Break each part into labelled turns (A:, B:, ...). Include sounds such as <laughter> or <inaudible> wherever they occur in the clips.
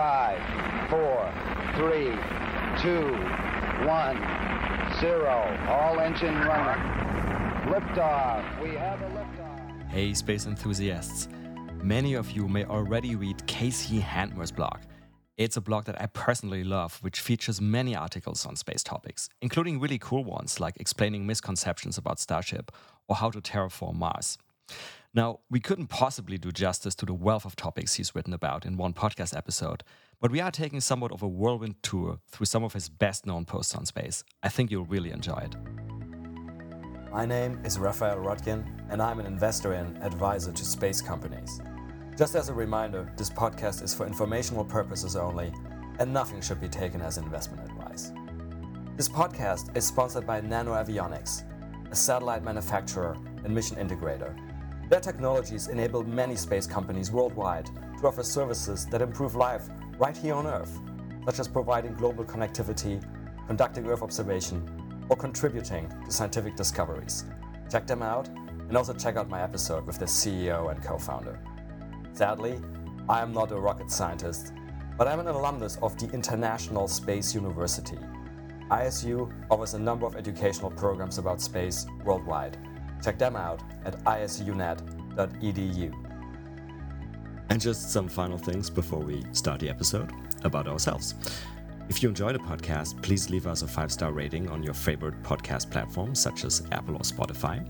A: Five, four, three, two, one, zero. All engine running. Liftoff. We have a liftoff.
B: Hey, space enthusiasts. Many of you may already read Casey Handmer's blog. It's a blog that I personally love, which features many articles on space topics, including really cool ones like explaining misconceptions about Starship or how to terraform Mars. Now, we couldn't possibly do justice to the wealth of topics he's written about in one podcast episode, but we are taking somewhat of a whirlwind tour through some of his best known posts on space. I think you'll really enjoy it.
C: My name is Raphael Roettgen, and I'm an investor and advisor to space companies. Just as a reminder, this podcast is for informational purposes only, and nothing should be taken as investment advice. This podcast is sponsored by Nano Avionics, a satellite manufacturer and mission integrator their technologies enable many space companies worldwide to offer services that improve life right here on Earth, such as providing global connectivity, conducting Earth observation, or contributing to scientific discoveries. Check them out and also check out my episode with their CEO and co founder. Sadly, I am not a rocket scientist, but I'm an alumnus of the International Space University. ISU offers a number of educational programs about space worldwide Check them out at isunet.edu.
B: And just some final things before we start the episode about ourselves. If you enjoy the podcast, please leave us a five star rating on your favorite podcast platform, such as Apple or Spotify.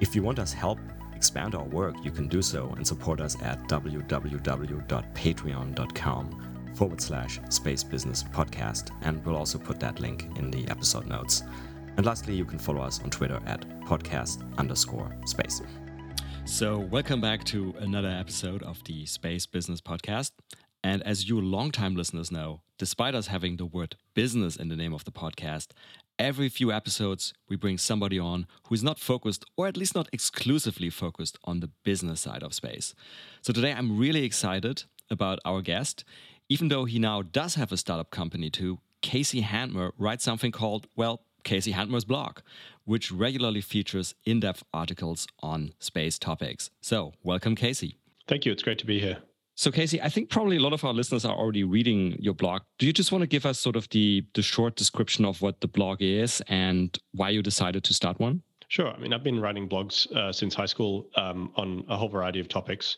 B: If you want us help expand our work, you can do so and support us at www.patreon.com forward slash space business podcast. And we'll also put that link in the episode notes. And lastly, you can follow us on Twitter at podcast underscore space. So, welcome back to another episode of the Space Business Podcast. And as you longtime listeners know, despite us having the word business in the name of the podcast, every few episodes we bring somebody on who is not focused, or at least not exclusively focused, on the business side of space. So today I'm really excited about our guest. Even though he now does have a startup company too, Casey Handmer writes something called, well, Casey Handmer's blog, which regularly features in depth articles on space topics. So, welcome, Casey.
D: Thank you. It's great to be here.
B: So, Casey, I think probably a lot of our listeners are already reading your blog. Do you just want to give us sort of the, the short description of what the blog is and why you decided to start one?
D: Sure. I mean, I've been writing blogs uh, since high school um, on a whole variety of topics.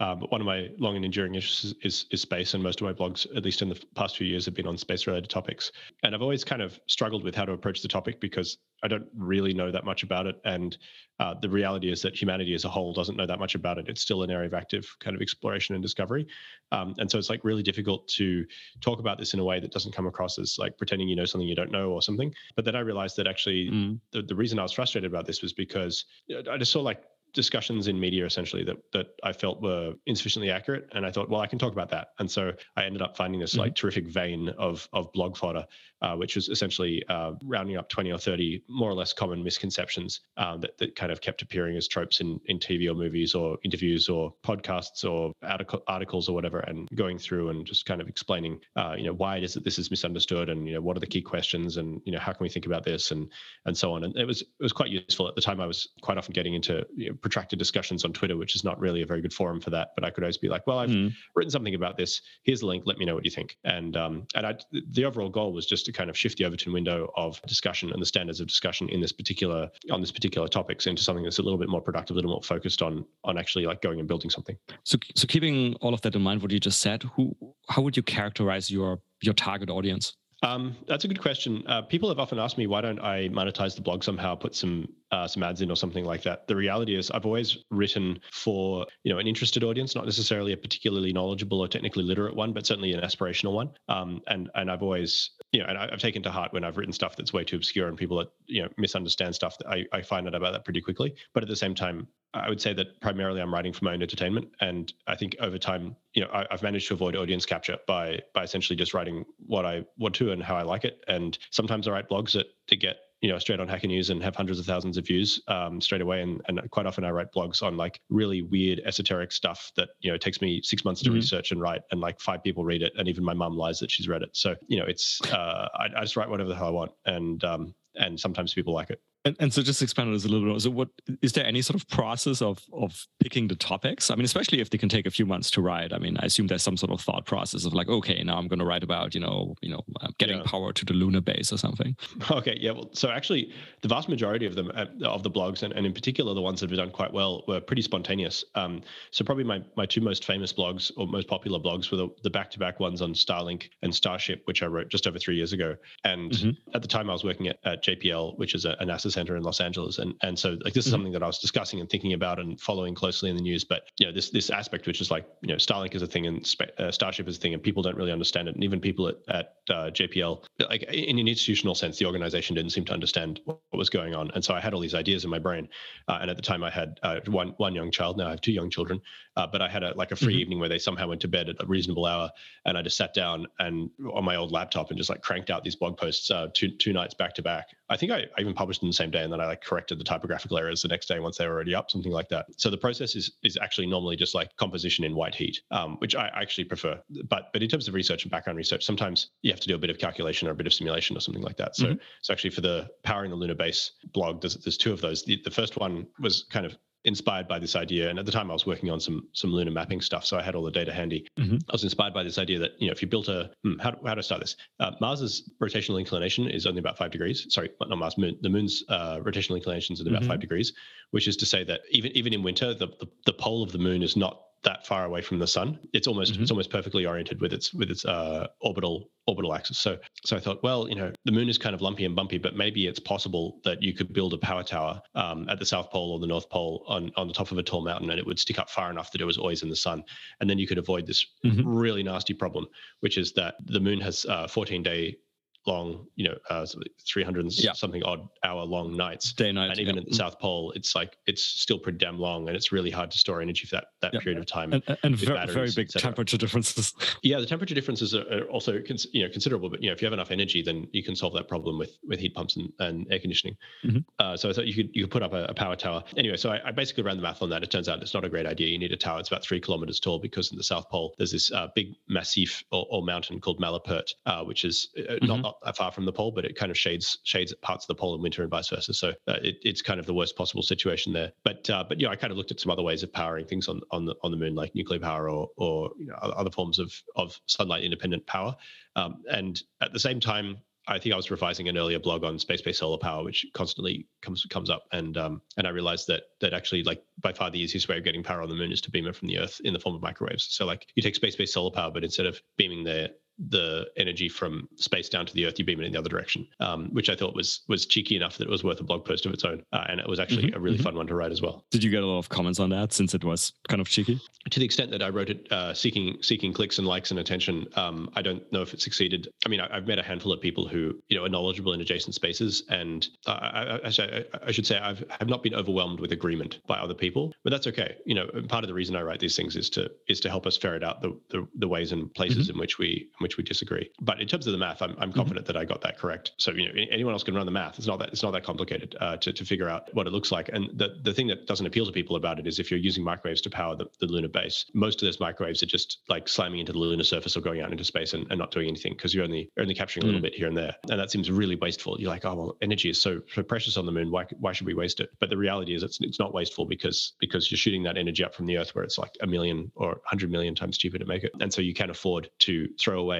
D: Uh, but one of my long and enduring interests is, is, is, space, and most of my blogs, at least in the past few years, have been on space-related topics. And I've always kind of struggled with how to approach the topic because I don't really know that much about it. And uh, the reality is that humanity as a whole doesn't know that much about it. It's still an area of active kind of exploration and discovery. Um, and so it's like really difficult to talk about this in a way that doesn't come across as like pretending you know something you don't know or something. But then I realized that actually mm. the, the reason I was frustrated about this was because I just saw like discussions in media essentially that that I felt were insufficiently accurate, and I thought, well, I can talk about that. And so I ended up finding this mm-hmm. like terrific vein of of blog fodder, uh, which was essentially uh, rounding up twenty or thirty more or less common misconceptions um, that that kind of kept appearing as tropes in in TV or movies or interviews or podcasts or article, articles or whatever, and going through and just kind of explaining, uh, you know, why it is that this is misunderstood, and you know, what are the key questions, and you know, how can we think about this, and and so on. And it was it was quite useful at the time. I was quite often getting into you know, protracted discussions on Twitter, which is not really a very good forum for that. But I could always be like, well, I've mm. written something about this. Here's the link. Let me know what you think. And um, and I, the overall goal was just to kind of shift the Overton window of discussion and the standards of discussion in this particular on this particular topics into something that's a little bit more productive, a little more focused on on actually like going and building something.
B: So so keeping all of that in mind, what you just said, who how would you characterize your your target audience?
D: Um, that's a good question. Uh, people have often asked me why don't I monetize the blog somehow, put some uh, some ads in or something like that. The reality is, I've always written for you know an interested audience, not necessarily a particularly knowledgeable or technically literate one, but certainly an aspirational one. Um, and and I've always you know, and I've taken to heart when I've written stuff that's way too obscure and people that you know misunderstand stuff. I, I find out about that pretty quickly. But at the same time, I would say that primarily I'm writing for my own entertainment, and I think over time, you know, I, have managed to avoid audience capture by by essentially just writing what I want to and how I like it. And sometimes I write blogs that to get you know straight on Hacker News and have hundreds of thousands of views um, straight away. And, and quite often I write blogs on like really weird esoteric stuff that you know it takes me six months to mm-hmm. research and write, and like five people read it, and even my mum lies that she's read it. So you know it's uh, I, I, just write whatever the hell I want, and um, and sometimes people like it
E: And, and so just expand on this a little bit. So what is there any sort of process of of picking the topics? I mean, especially if they can take a few months to write. I mean, I assume there's some sort of thought process of like, okay, now I'm going to write about you know you know uh, getting yeah. power to the lunar base or something. <laughs>
D: Okay, yeah. Well, so actually, the vast majority of them uh, of the blogs, and, and in particular the ones that have done quite well, were pretty spontaneous. Um, so probably my my two most famous blogs or most popular blogs were the, the back-to-back ones on Starlink and Starship, which I wrote just over three years ago. And mm-hmm. at the time, I was working at, at JPL, which is a, a, NASA center in Los Angeles, and and so like this is mm-hmm. something that I was discussing and thinking about and following closely in the news. But you know, this this aspect, which is like you know, Starlink is a thing and uh, Starship is a thing, and people don't really understand it, and even people at at uh, JPL, like in an institutional sense, the organization didn't seem to understand what was going on, and so I had all these ideas in my brain. Uh, and at the time, I had uh, one one young child. Now I have two young children, uh, but I had a like a free mm-hmm. evening where they somehow went to bed at a reasonable hour, and I just sat down and on my old laptop and just like cranked out these blog posts uh, two two nights back to back. I think I, I even published them the same day, and then I like corrected the typographical errors the next day once they were already up, something like that. So the process is is actually normally just like composition in white heat, um, which I actually prefer. But but in terms of research and background research, sometimes you have to do a bit of calculation or a bit of simulation or something like that. So mm-hmm. so actually for the powering the lunar base blog, there's there's two of those. The, the first one was kind of inspired by this idea and at the time i was working on some some lunar mapping stuff so i had all the data handy mm-hmm. i was inspired by this idea that you know if you built a hmm, how, how to start this uh, mars's rotational inclination is only about five degrees sorry not mars moon the moon's uh, rotational inclination is about mm-hmm. five degrees which is to say that even even in winter the, the, the pole of the moon is not that far away from the sun. It's almost mm-hmm. it's almost perfectly oriented with its with its uh, orbital orbital axis. So so I thought, well, you know, the moon is kind of lumpy and bumpy, but maybe it's possible that you could build a power tower um, at the South Pole or the North Pole on on the top of a tall mountain, and it would stick up far enough that it was always in the sun, and then you could avoid this mm-hmm. really nasty problem, which is that the moon has uh, 14 day long, you know, uh, 300 yeah. something odd hour long nights.
E: Day night.
D: And even yeah. at the South Pole, it's like, it's still pretty damn long and it's really hard to store energy for that, that yeah. period of time.
E: And, and very, very big temperature differences. <laughs>
D: Yeah, the temperature differences are also, you know, considerable, but, you know, if you have enough energy, then you can solve that problem with, with heat pumps and, and air conditioning. Mm-hmm. Uh, so I thought you could, you could put up a, a power tower. Anyway, so I, I, basically ran the math on that. It turns out it's not a great idea. You need a tower. It's about three kilometers tall because in the South Pole, there's this uh, big massif or, or, mountain called Malapert, uh, which is uh, mm-hmm. not, not far from the pole, but it kind of shades shades parts of the pole in winter and vice versa. So uh, it, it's kind of the worst possible situation there. But uh, but yeah, I kind of looked at some other ways of powering things on on the on the moon, like nuclear power or or you know, other forms of of sunlight independent power. Um, and at the same time, I think I was revising an earlier blog on space-based solar power, which constantly comes comes up, and um, and I realized that that actually like by far the easiest way of getting power on the moon is to beam it from the Earth in the form of microwaves. So like you take space-based solar power, but instead of beaming the the energy from space down to the Earth, you beam it in the other direction, um, which I thought was was cheeky enough that it was worth a blog post of its own, uh, and it was actually mm-hmm, a really mm-hmm. fun one to write as well.
E: Did you get a lot of comments on that since it was kind of cheeky?
D: To the extent that I wrote it uh, seeking seeking clicks and likes and attention, um, I don't know if it succeeded. I mean, I, have met a handful of people who you know are knowledgeable in adjacent spaces, and I, I, I should say I've have not been overwhelmed with agreement by other people, but that's okay. You know, part of the reason I write these things is to is to help us ferret out the the, the ways and places mm-hmm. in which we in which we disagree but in terms of the math, I'm, I'm mm-hmm. confident mm-hmm. that I got that correct. So you know, anyone else can run the math. It's not that it's not that complicated uh, to to figure out what it looks like. And the the thing that doesn't appeal to people about it is if you're using microwaves to power the, the lunar base, most of those microwaves are just like slamming into the lunar surface or going out into space and, and not doing anything because you're only only capturing a little mm. bit here and there, and that seems really wasteful. You're like, oh well, energy is so so precious on the moon. Why why should we waste it? But the reality is, it's it's not wasteful because because you're shooting that energy up from the Earth where it's like a million or hundred million times cheaper to make it, and so you can afford to throw away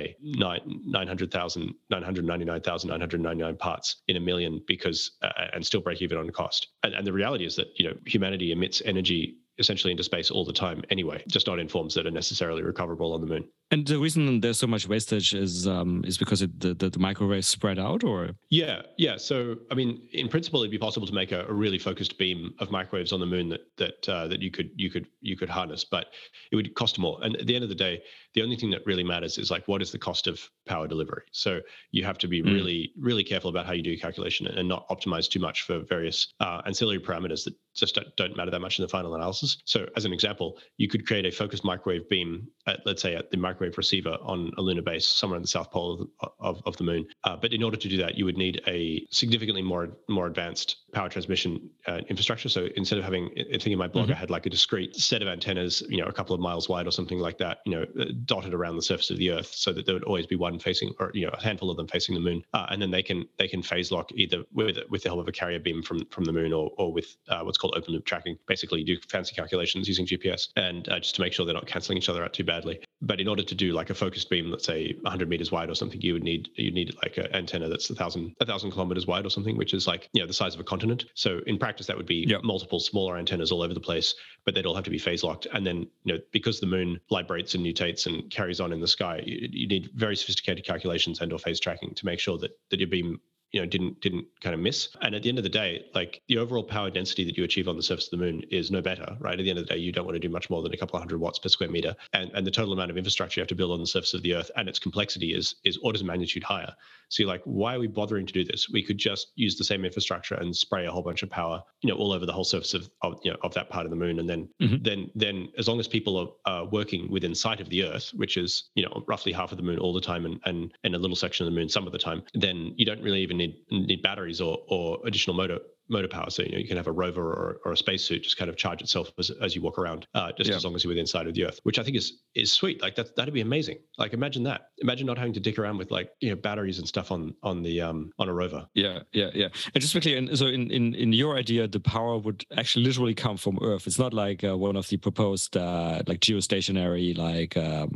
D: hundred thousand 999,999 parts in a million because uh, and still break even on cost. And, and the reality is that you know humanity emits energy essentially into space all the time anyway, just not in forms that are necessarily recoverable on the moon.
E: And the reason there's so much wastage is um, is because it, the, the, the microwaves spread out, or
D: yeah, yeah. So I mean, in principle, it'd be possible to make a, a really focused beam of microwaves on the moon that that uh, that you could you could you could harness, but it would cost more. And at the end of the day, the only thing that really matters is like what is the cost of power delivery. So you have to be mm. really really careful about how you do your calculation and not optimize too much for various uh, ancillary parameters that just don't, don't matter that much in the final analysis. So as an example, you could create a focused microwave beam at let's say at the micro microwave receiver on a lunar base somewhere in the south pole of the, of, of the moon. Uh, but in order to do that, you would need a significantly more more advanced power transmission uh, infrastructure. So instead of having, I think in my blog, mm-hmm. I had like a discrete set of antennas, you know, a couple of miles wide or something like that, you know, uh, dotted around the surface of the Earth, so that there would always be one facing, or you know, a handful of them facing the moon, uh, and then they can they can phase lock either with with the help of a carrier beam from from the moon or or with uh, what's called open loop tracking. Basically, you do fancy calculations using GPS and uh, just to make sure they're not canceling each other out too badly. But in order to do like a focused beam, let's say 100 meters wide or something, you would need you need like an antenna that's a thousand a thousand kilometers wide or something, which is like you know the size of a continent. So in practice, that would be yep. multiple smaller antennas all over the place, but they'd all have to be phase locked. And then you know because the moon librates and nutates and carries on in the sky, you, you need very sophisticated calculations and or phase tracking to make sure that that your beam you know didn't didn't kind of miss. And at the end of the day like the overall power density that you achieve on the surface of the moon is no better right? At the end of the day you don't want to do much more than a couple of hundred watts per square meter. And, and the total amount of infrastructure you have to build on the surface of the earth and its complexity is is orders of magnitude higher. So you're like why are we bothering to do this? We could just use the same infrastructure and spray a whole bunch of power you know all over the whole surface of, of you know of that part of the moon. And then mm-hmm. then then as long as people are uh, working within sight of the earth which is you know roughly half of the moon all the time and and, and a little section of the moon some of the time then you don't really even need need batteries or or additional motor motor power. So you know you can have a rover or, or a spacesuit just kind of charge itself as, as you walk around, uh, just yeah. as long as you're within sight of the Earth, which I think is is sweet. Like that that'd be amazing. Like imagine that. Imagine not having to dick around with like you know batteries and stuff on on the um on a rover.
B: Yeah, yeah, yeah. And just quickly, and so in in in your idea, the power would actually literally come from Earth. It's not like uh, one of the proposed uh, like geostationary like um,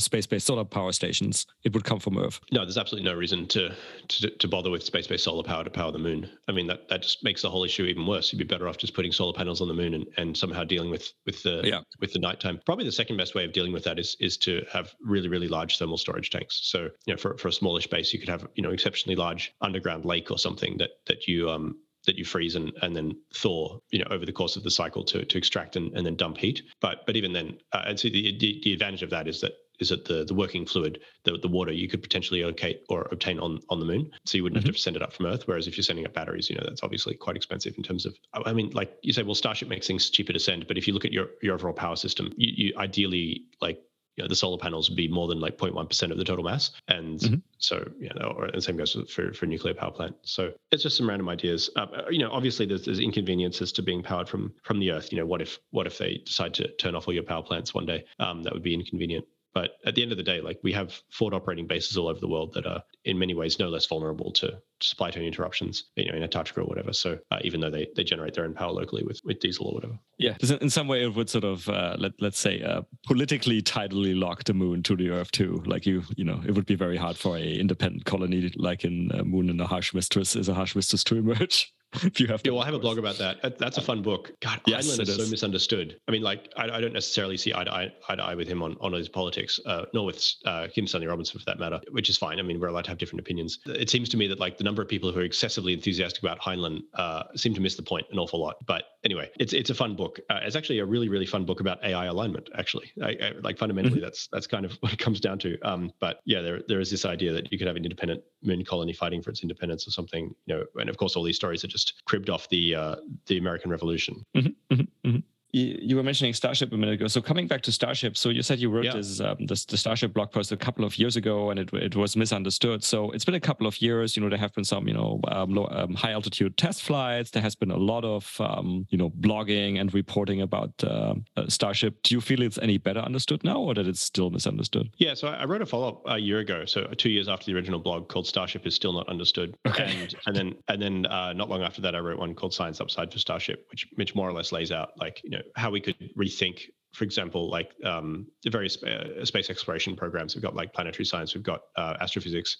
B: space-based solar power stations. It would come from Earth.
D: No, there's absolutely no reason to to, to bother with space-based solar power to power the moon. I mean that that just makes the whole issue even worse. You'd be better off just putting solar panels on the moon and, and somehow dealing with with the yeah. with the nighttime. Probably the second best way of dealing with that is is to have really really large thermal storage tanks. So you know for for a smaller space you could have you know exceptionally large underground lake or something that that you um that you freeze and, and then thaw, you know, over the course of the cycle to, to extract and, and then dump heat. But but even then, uh, and so the, the, the advantage of that is that is it the the working fluid, the, the water you could potentially locate or obtain on on the moon. So you wouldn't mm-hmm. have to send it up from Earth. Whereas if you're sending up batteries, you know that's obviously quite expensive in terms of. I mean, like you say, well, Starship makes things cheaper to send, but if you look at your your overall power system, you, you ideally like you know, the solar panels would be more than like 0.1% of the total mass. And mm-hmm. so, you know, or the same goes for, for nuclear power plant. So it's just some random ideas. Uh, you know, obviously there's, there's inconveniences to being powered from from the earth. You know, what if what if they decide to turn off all your power plants one day? Um, that would be inconvenient. But at the end of the day, like we have forward operating bases all over the world that are in many ways no less vulnerable to supply chain interruptions, you know, in Antarctica or whatever. So uh, even though they, they generate their own power locally with, with diesel or whatever.
B: Yeah, in some way it would sort of uh, let let's say uh, politically tidally lock the moon to the Earth too. Like you, you know, it would be very hard for a independent colony like in uh, Moon and a Harsh Mistress is a harsh mistress to emerge. <laughs> <laughs> if you have
D: to. Yeah, well, I have a blog about that. That's a fun book. God, yes, Heinlein is, is, so misunderstood. I mean, like, I, I, don't necessarily see eye to eye, eye to eye with him on, on his politics, uh, nor with uh, Kim Stanley Robinson for that matter, which is fine. I mean, we're allowed to have different opinions. It seems to me that, like, the number of people who are excessively enthusiastic about Heinlein uh, seem to miss the point an awful lot. But anyway, it's it's a fun book. Uh, it's actually a really, really fun book about AI alignment, actually. I, I, like, fundamentally, mm-hmm. that's that's kind of <laughs> what it comes down to. Um, but yeah, there there is this idea that you could have an independent moon colony fighting for its independence or something, you know, and of course, all these stories are just cribbed off the uh, the American Revolution.
B: Mm-hmm, mm-hmm, mm-hmm you were mentioning Starship a minute ago. So coming back to Starship, so you said you wrote yeah. this, um, this the Starship blog post a couple of years ago, and it it was misunderstood. So it's been a couple of years. You know, there have been some you know um, low, um, high altitude test flights. There has been a lot of um, you know blogging and reporting about uh, uh, Starship. Do you feel it's any better understood now, or that it's still misunderstood?
D: Yeah. So I wrote a follow up a year ago, so two years after the original blog called Starship is still not understood. Okay. And and then and then uh, not long after that, I wrote one called Science Upside for Starship, which which more or less lays out like you know how we could rethink for example, like um, the various uh, space exploration programs. We've got like planetary science, we've got uh, astrophysics,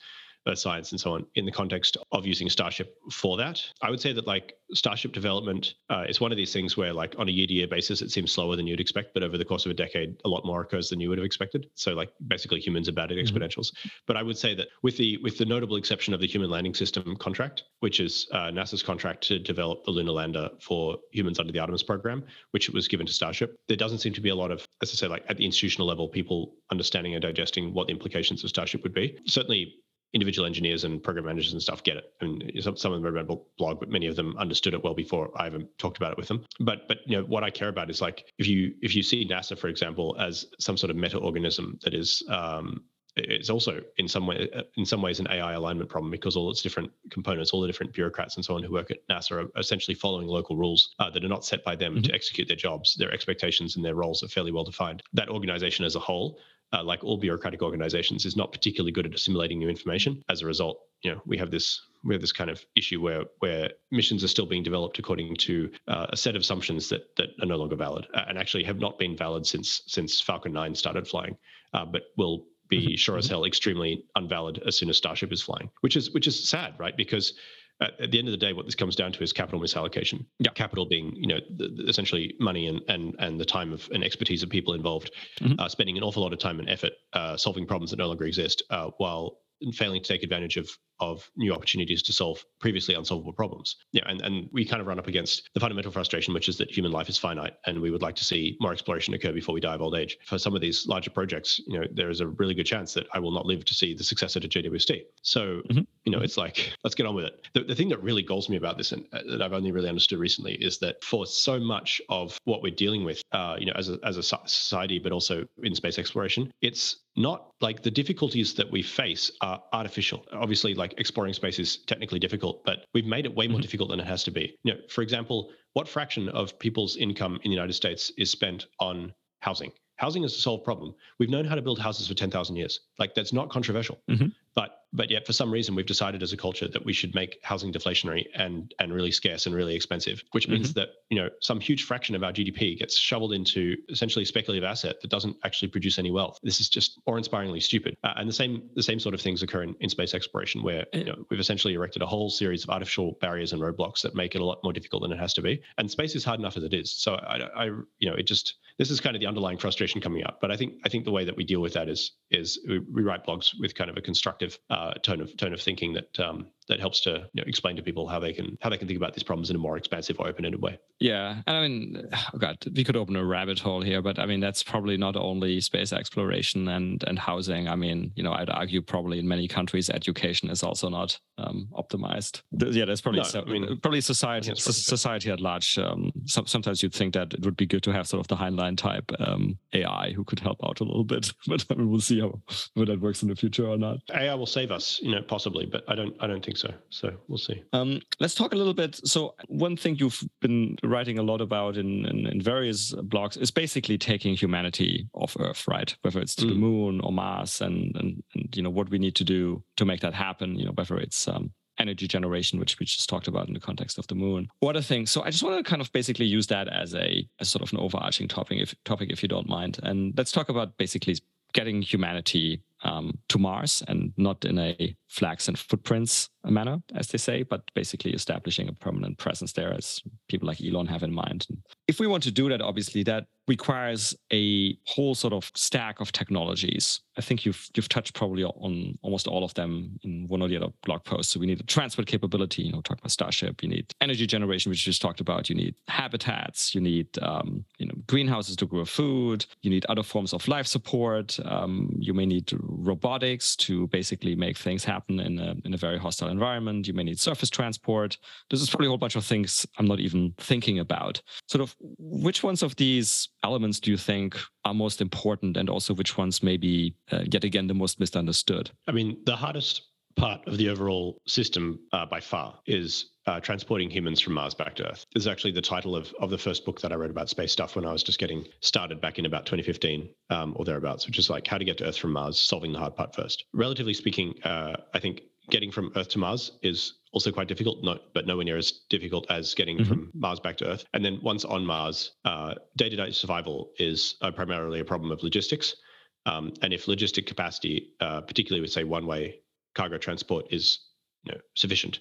D: science and so on in the context of using Starship for that. I would say that like Starship development uh, is one of these things where like on a year to year basis, it seems slower than you'd expect, but over the course of a decade, a lot more occurs than you would have expected. So like basically humans are bad at mm-hmm. exponentials. But I would say that with the with the notable exception of the human landing system contract, which is uh, NASA's contract to develop the lunar lander for humans under the Artemis program, which was given to Starship, there doesn't seem to be a lot of, as I say, like at the institutional level, people understanding and digesting what the implications of Starship would be. Certainly individual engineers and program managers and stuff get it. I mean, some, some of them read my blog, but many of them understood it well before I even talked about it with them. But but you know what I care about is like if you if you see NASA, for example, as some sort of meta organism that is um, it's also in some way in some ways an AI alignment problem because all its different components, all the different bureaucrats and so on who work at NASA are essentially following local rules uh, that are not set by them mm-hmm. to execute their jobs. Their expectations and their roles are fairly well defined. That organization as a whole uh, like all bureaucratic organizations, is not particularly good at assimilating new information. As a result, you know, we have this we have this kind of issue where where missions are still being developed according to uh, a set of assumptions that that are no longer valid uh, and actually have not been valid since since Falcon 9 started flying, uh, but will be mm-hmm. sure as hell extremely unvalid as soon as Starship is flying, which is which is sad, right? Because at, at the end of the day, what this comes down to is capital misallocation. Yeah. Capital being, you know, the, the essentially money and, and and the time of and expertise of people involved, mm-hmm. uh, spending an awful lot of time and effort uh, solving problems that no longer exist, uh, while failing to take advantage of of new opportunities to solve previously unsolvable problems. Yeah, and, and we kind of run up against the fundamental frustration, which is that human life is finite, and we would like to see more exploration occur before we die of old age. For some of these larger projects, you know, there is a really good chance that I will not live to see the successor to JWST. So, mm-hmm. you know, it's like let's get on with it. The, the thing that really galls me about this, and uh, that I've only really understood recently, is that for so much of what we're dealing with, uh, you know, as a as a society, but also in space exploration, it's not like the difficulties that we face are artificial. Obviously, like exploring space is technically difficult, but we've made it way more mm-hmm. difficult than it has to be. You know, for example, what fraction of people's income in the United States is spent on housing? Housing is a solved problem. We've known how to build houses for 10,000 years. Like that's not controversial. Mm-hmm. But but yet for some reason we've decided as a culture that we should make housing deflationary and and really scarce and really expensive which means mm-hmm. that you know some huge fraction of our gdp gets shoveled into essentially a speculative asset that doesn't actually produce any wealth. This is just awe-inspiringly stupid. Uh, and the same the same sort of things occur in, in space exploration where you know we've essentially erected a whole series of artificial barriers and roadblocks that make it a lot more difficult than it has to be. And space is hard enough as it is. So i, I you know it just this is kind of the underlying frustration coming up but i think i think the way that we deal with that is is we, we write blogs with kind of a constructive uh, tone of tone of thinking that um, that helps to you know, explain to people how they can how they can think about these problems in a more expansive or open-ended way.
B: Yeah, and I mean, oh God, we could open a rabbit hole here, but I mean that's probably not only space exploration and and housing. I mean, you know, I'd argue probably in many countries education is also not um, optimized. Yeah, that's probably no, so, I mean, probably society society at large. Um, sometimes you'd think that it would be good to have sort of the Heinlein type um, AI who could help out a little bit, <laughs> but I mean, we'll see how whether that works in the future or not.
D: AI will save us, you know, possibly, but I don't I don't think think so. So we'll see. Um,
B: let's talk a little bit. So one thing you've been writing a lot about in, in, in various blogs is basically taking humanity off Earth, right? Whether it's to mm. the moon or Mars, and, and, and you know what we need to do to make that happen. You know whether it's um, energy generation, which we just talked about in the context of the moon. What a thing. So I just want to kind of basically use that as a as sort of an overarching topic, if topic, if you don't mind. And let's talk about basically getting humanity um, to Mars and not in a flags and footprints manner, as they say, but basically establishing a permanent presence there, as people like Elon have in mind. If we want to do that, obviously, that requires a whole sort of stack of technologies. I think you've you've touched probably on almost all of them in one or the other blog post. So we need a transport capability. You know, talk about Starship. You need energy generation, which you just talked about. You need habitats. You need um, you know greenhouses to grow food. You need other forms of life support. Um, you may need robotics to basically make things happen in a in a very hostile environment. You may need surface transport. This is probably a whole bunch of things I'm not even thinking about. Sort of which ones of these elements do you think are most important and also which ones maybe uh, yet again the most misunderstood?
D: I mean, the hardest part of the overall system uh, by far is uh, transporting humans from Mars back to Earth. This is actually the title of, of the first book that I wrote about space stuff when I was just getting started back in about 2015 um, or thereabouts, which is like how to get to Earth from Mars, solving the hard part first. Relatively speaking, uh, I think getting from Earth to Mars is also quite difficult, not, but nowhere near as difficult as getting mm-hmm. from Mars back to Earth. And then once on Mars, day to day survival is uh, primarily a problem of logistics. Um, and if logistic capacity, uh, particularly with say one way cargo transport, is you know, sufficient,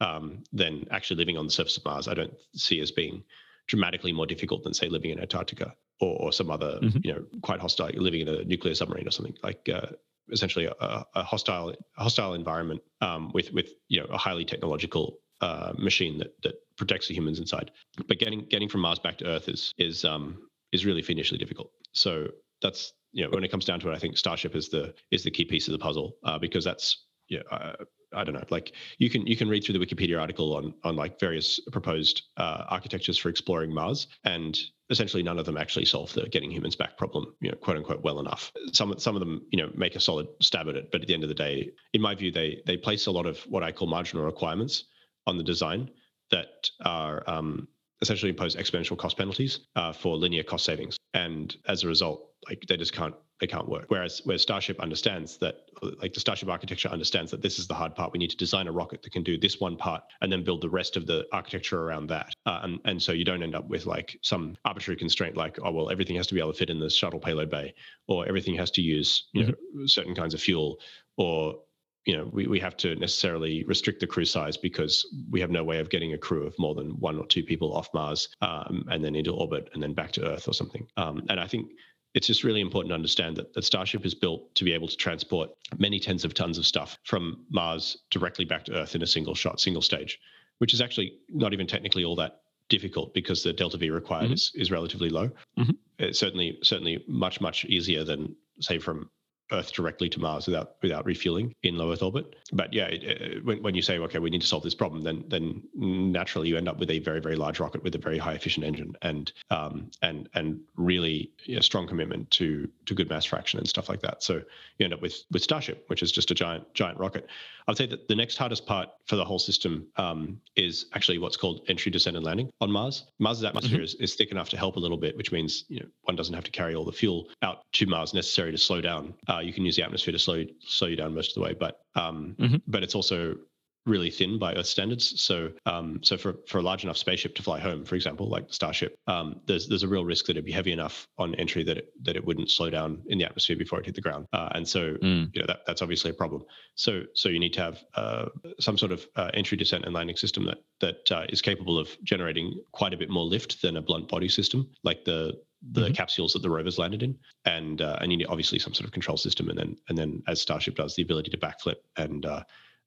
D: um, then actually living on the surface of Mars, I don't see as being dramatically more difficult than say living in Antarctica or, or some other mm-hmm. you know quite hostile living in a nuclear submarine or something like uh, essentially a, a hostile hostile environment um, with with you know a highly technological uh, machine that that protects the humans inside. But getting getting from Mars back to Earth is is um, is really fiendishly difficult. So that's you know when it comes down to it, I think Starship is the is the key piece of the puzzle uh, because that's yeah, uh, I don't know. Like you can you can read through the Wikipedia article on on like various proposed uh, architectures for exploring Mars, and essentially none of them actually solve the getting humans back problem, you know, quote unquote, well enough. Some some of them, you know, make a solid stab at it, but at the end of the day, in my view, they they place a lot of what I call marginal requirements on the design that are um, essentially impose exponential cost penalties uh, for linear cost savings, and as a result, like they just can't they can't work. Whereas where Starship understands that, like the Starship architecture understands that this is the hard part. We need to design a rocket that can do this one part and then build the rest of the architecture around that. Uh, and, and so you don't end up with like some arbitrary constraint like, oh, well, everything has to be able to fit in the shuttle payload bay or everything has to use you mm-hmm. know, certain kinds of fuel or you know, we, we have to necessarily restrict the crew size because we have no way of getting a crew of more than one or two people off Mars um, and then into orbit and then back to Earth or something. Um, and I think it's just really important to understand that, that Starship is built to be able to transport many tens of tons of stuff from Mars directly back to Earth in a single shot, single stage, which is actually not even technically all that difficult because the delta V required mm-hmm. is, is relatively low. Mm-hmm. It's certainly certainly much much easier than say from Earth directly to Mars without without refueling in low Earth orbit. But yeah, it, when, when you say okay, we need to solve this problem, then then naturally you end up with a very very large rocket with a very high efficient engine and um, and and really know, strong commitment to to good mass fraction and stuff like that. So you end up with with Starship, which is just a giant giant rocket. I'd say that the next hardest part for the whole system um, is actually what's called entry, descent, and landing on Mars. Mars's atmosphere mm-hmm. is, is thick enough to help a little bit, which means you know one doesn't have to carry all the fuel out to Mars necessary to slow down. Uh, you can use the atmosphere to slow slow you down most of the way, but um, mm-hmm. but it's also really thin by Earth standards. So, um, so for, for a large enough spaceship to fly home, for example, like Starship, um, there's there's a real risk that it'd be heavy enough on entry that it, that it wouldn't slow down in the atmosphere before it hit the ground. Uh, and so, mm. you know, that, that's obviously a problem. So, so you need to have uh, some sort of uh, entry, descent, and landing system that that uh, is capable of generating quite a bit more lift than a blunt body system, like the the mm-hmm. capsules that the rovers landed in, and uh, and you need obviously some sort of control system, and then and then as Starship does, the ability to backflip and uh,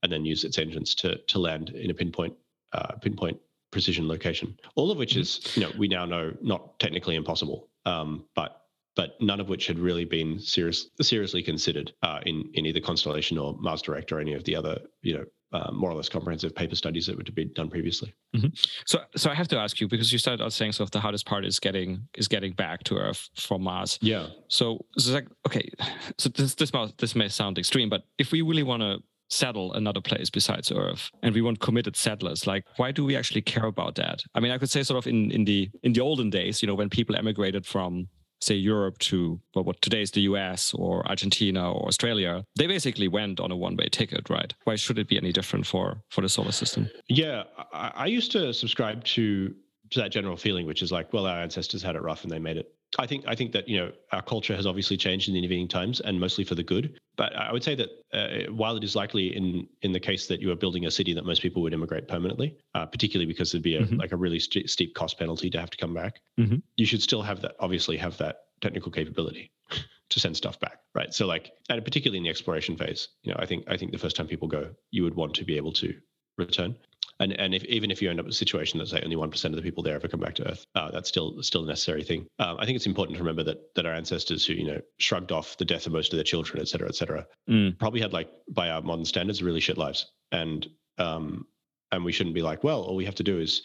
D: and then use its engines to to land in a pinpoint uh, pinpoint precision location. All of which mm-hmm. is, you know, we now know not technically impossible, um, but but none of which had really been serious, seriously considered uh, in in either Constellation or Mars Direct or any of the other, you know, uh, more or less comprehensive paper studies that would be done previously.
B: Mm-hmm. So, so I have to ask you because you started out saying sort of the hardest part is getting is getting back to Earth from Mars.
D: Yeah.
B: So, so like okay, <sighs> so this this this may sound extreme, but if we really want to settle another place besides Earth, and we want committed settlers. Like, why do we actually care about that? I mean, I could say sort of in in the in the olden days, you know, when people emigrated from say Europe to well, what today is the US or Argentina or Australia, they basically went on a one-way ticket, right? Why should it be any different for for the solar system?
D: Yeah, I, I used to subscribe to to that general feeling, which is like, well, our ancestors had it rough and they made it I think I think that you know our culture has obviously changed in the intervening times, and mostly for the good. But I would say that uh, while it is likely in in the case that you are building a city that most people would immigrate permanently, uh, particularly because there'd be a, mm-hmm. like a really st- steep cost penalty to have to come back, mm-hmm. you should still have that. Obviously, have that technical capability <laughs> to send stuff back, right? So like, and particularly in the exploration phase, you know, I think I think the first time people go, you would want to be able to return and and if even if you end up with a situation that's like only one percent of the people there ever come back to Earth, uh, that's still still a necessary thing. Um, I think it's important to remember that that our ancestors who you know shrugged off the death of most of their children, et cetera, et cetera, mm. probably had like by our modern standards really shit lives, and um, and we shouldn't be like, well, all we have to do is,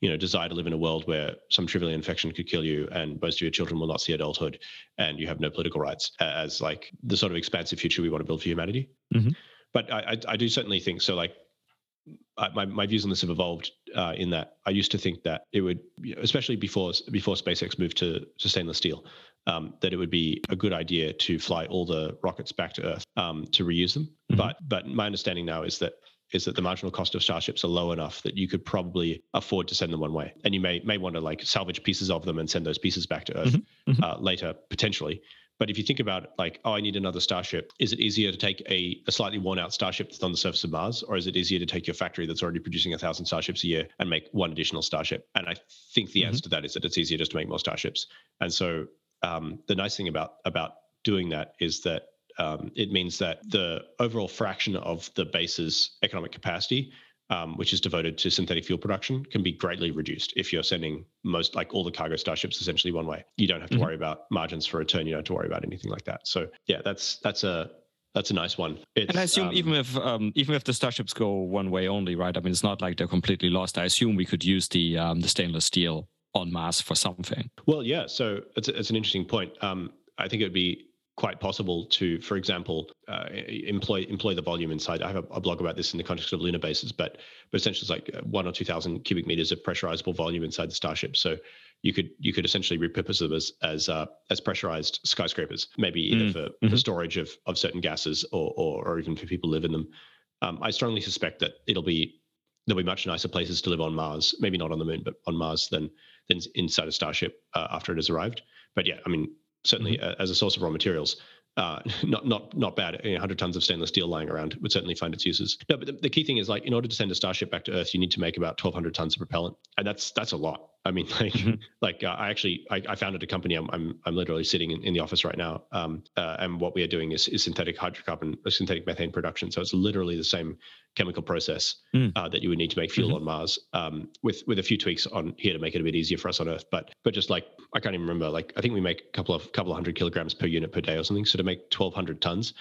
D: you know, desire to live in a world where some trivial infection could kill you, and most of your children will not see adulthood, and you have no political rights, as like the sort of expansive future we want to build for humanity. Mm-hmm. But I, I, I do certainly think so. Like my, my views on this have evolved uh, in that I used to think that it would, especially before before SpaceX moved to, to stainless steel, um, that it would be a good idea to fly all the rockets back to Earth um, to reuse them. Mm-hmm. But but my understanding now is that is that the marginal cost of starships are low enough that you could probably afford to send them one way, and you may may want to like salvage pieces of them and send those pieces back to Earth mm-hmm. mm-hmm. Uh, later potentially. But if you think about like, oh, I need another starship, is it easier to take a, a slightly worn out starship that's on the surface of Mars, or is it easier to take your factory that's already producing a thousand starships a year and make one additional starship? And I think the mm-hmm. answer to that is that it's easier just to make more starships. And so um, the nice thing about about doing that is that um, it means that the overall fraction of the base's economic capacity um, which is devoted to synthetic fuel production, can be greatly reduced if you're sending most, like all the cargo starships, essentially one way. You don't have to mm-hmm. worry about margins for return. You don't have to worry about anything like that. So yeah, that's that's a that's a nice one.
B: It's, and I assume um, even if um, even if the starships go one way only, right? I mean, it's not like they're completely lost. I assume we could use the um, the stainless steel on Mars for something.
D: Well, yeah. So it's it's an interesting point. Um, I think it would be quite possible to, for example, uh, employ employ the volume inside. I have a, a, blog about this in the context of lunar bases, but but essentially it's like uh, one or two thousand cubic meters of pressurizable volume inside the starship. So you could you could essentially repurpose them as as uh, as pressurized skyscrapers, maybe either mm. for, mm-hmm. for storage of of certain gases or, or or even for people live in them. Um, I strongly suspect that it'll be there'll be much nicer places to live on Mars, maybe not on the moon, but on Mars than than inside a starship uh, after it has arrived. But yeah, I mean, certainly mm-hmm. as a source of raw materials, uh, <laughs> not not not bad. You know, 100 tons of stainless steel lying around would certainly find its uses. No, but the, the, key thing is like in order to send a starship back to Earth, you need to make about 1,200 tons of propellant, and that's that's a lot. I mean, <laughs> like, mm-hmm. like uh, I actually I, I, founded a company. I'm I'm, I'm literally sitting in, in the office right now, um, uh, and what we are doing is, is synthetic hydrocarbon, uh, synthetic methane production. So it's literally the same chemical process mm. uh, that you would need to make fuel mm-hmm. on Mars, um, with with a few tweaks on here to make it a bit easier for us on Earth. But but just like I can't even remember. Like I think we make a couple of couple of hundred kilograms per unit per day or something. So to make 1,200 tons,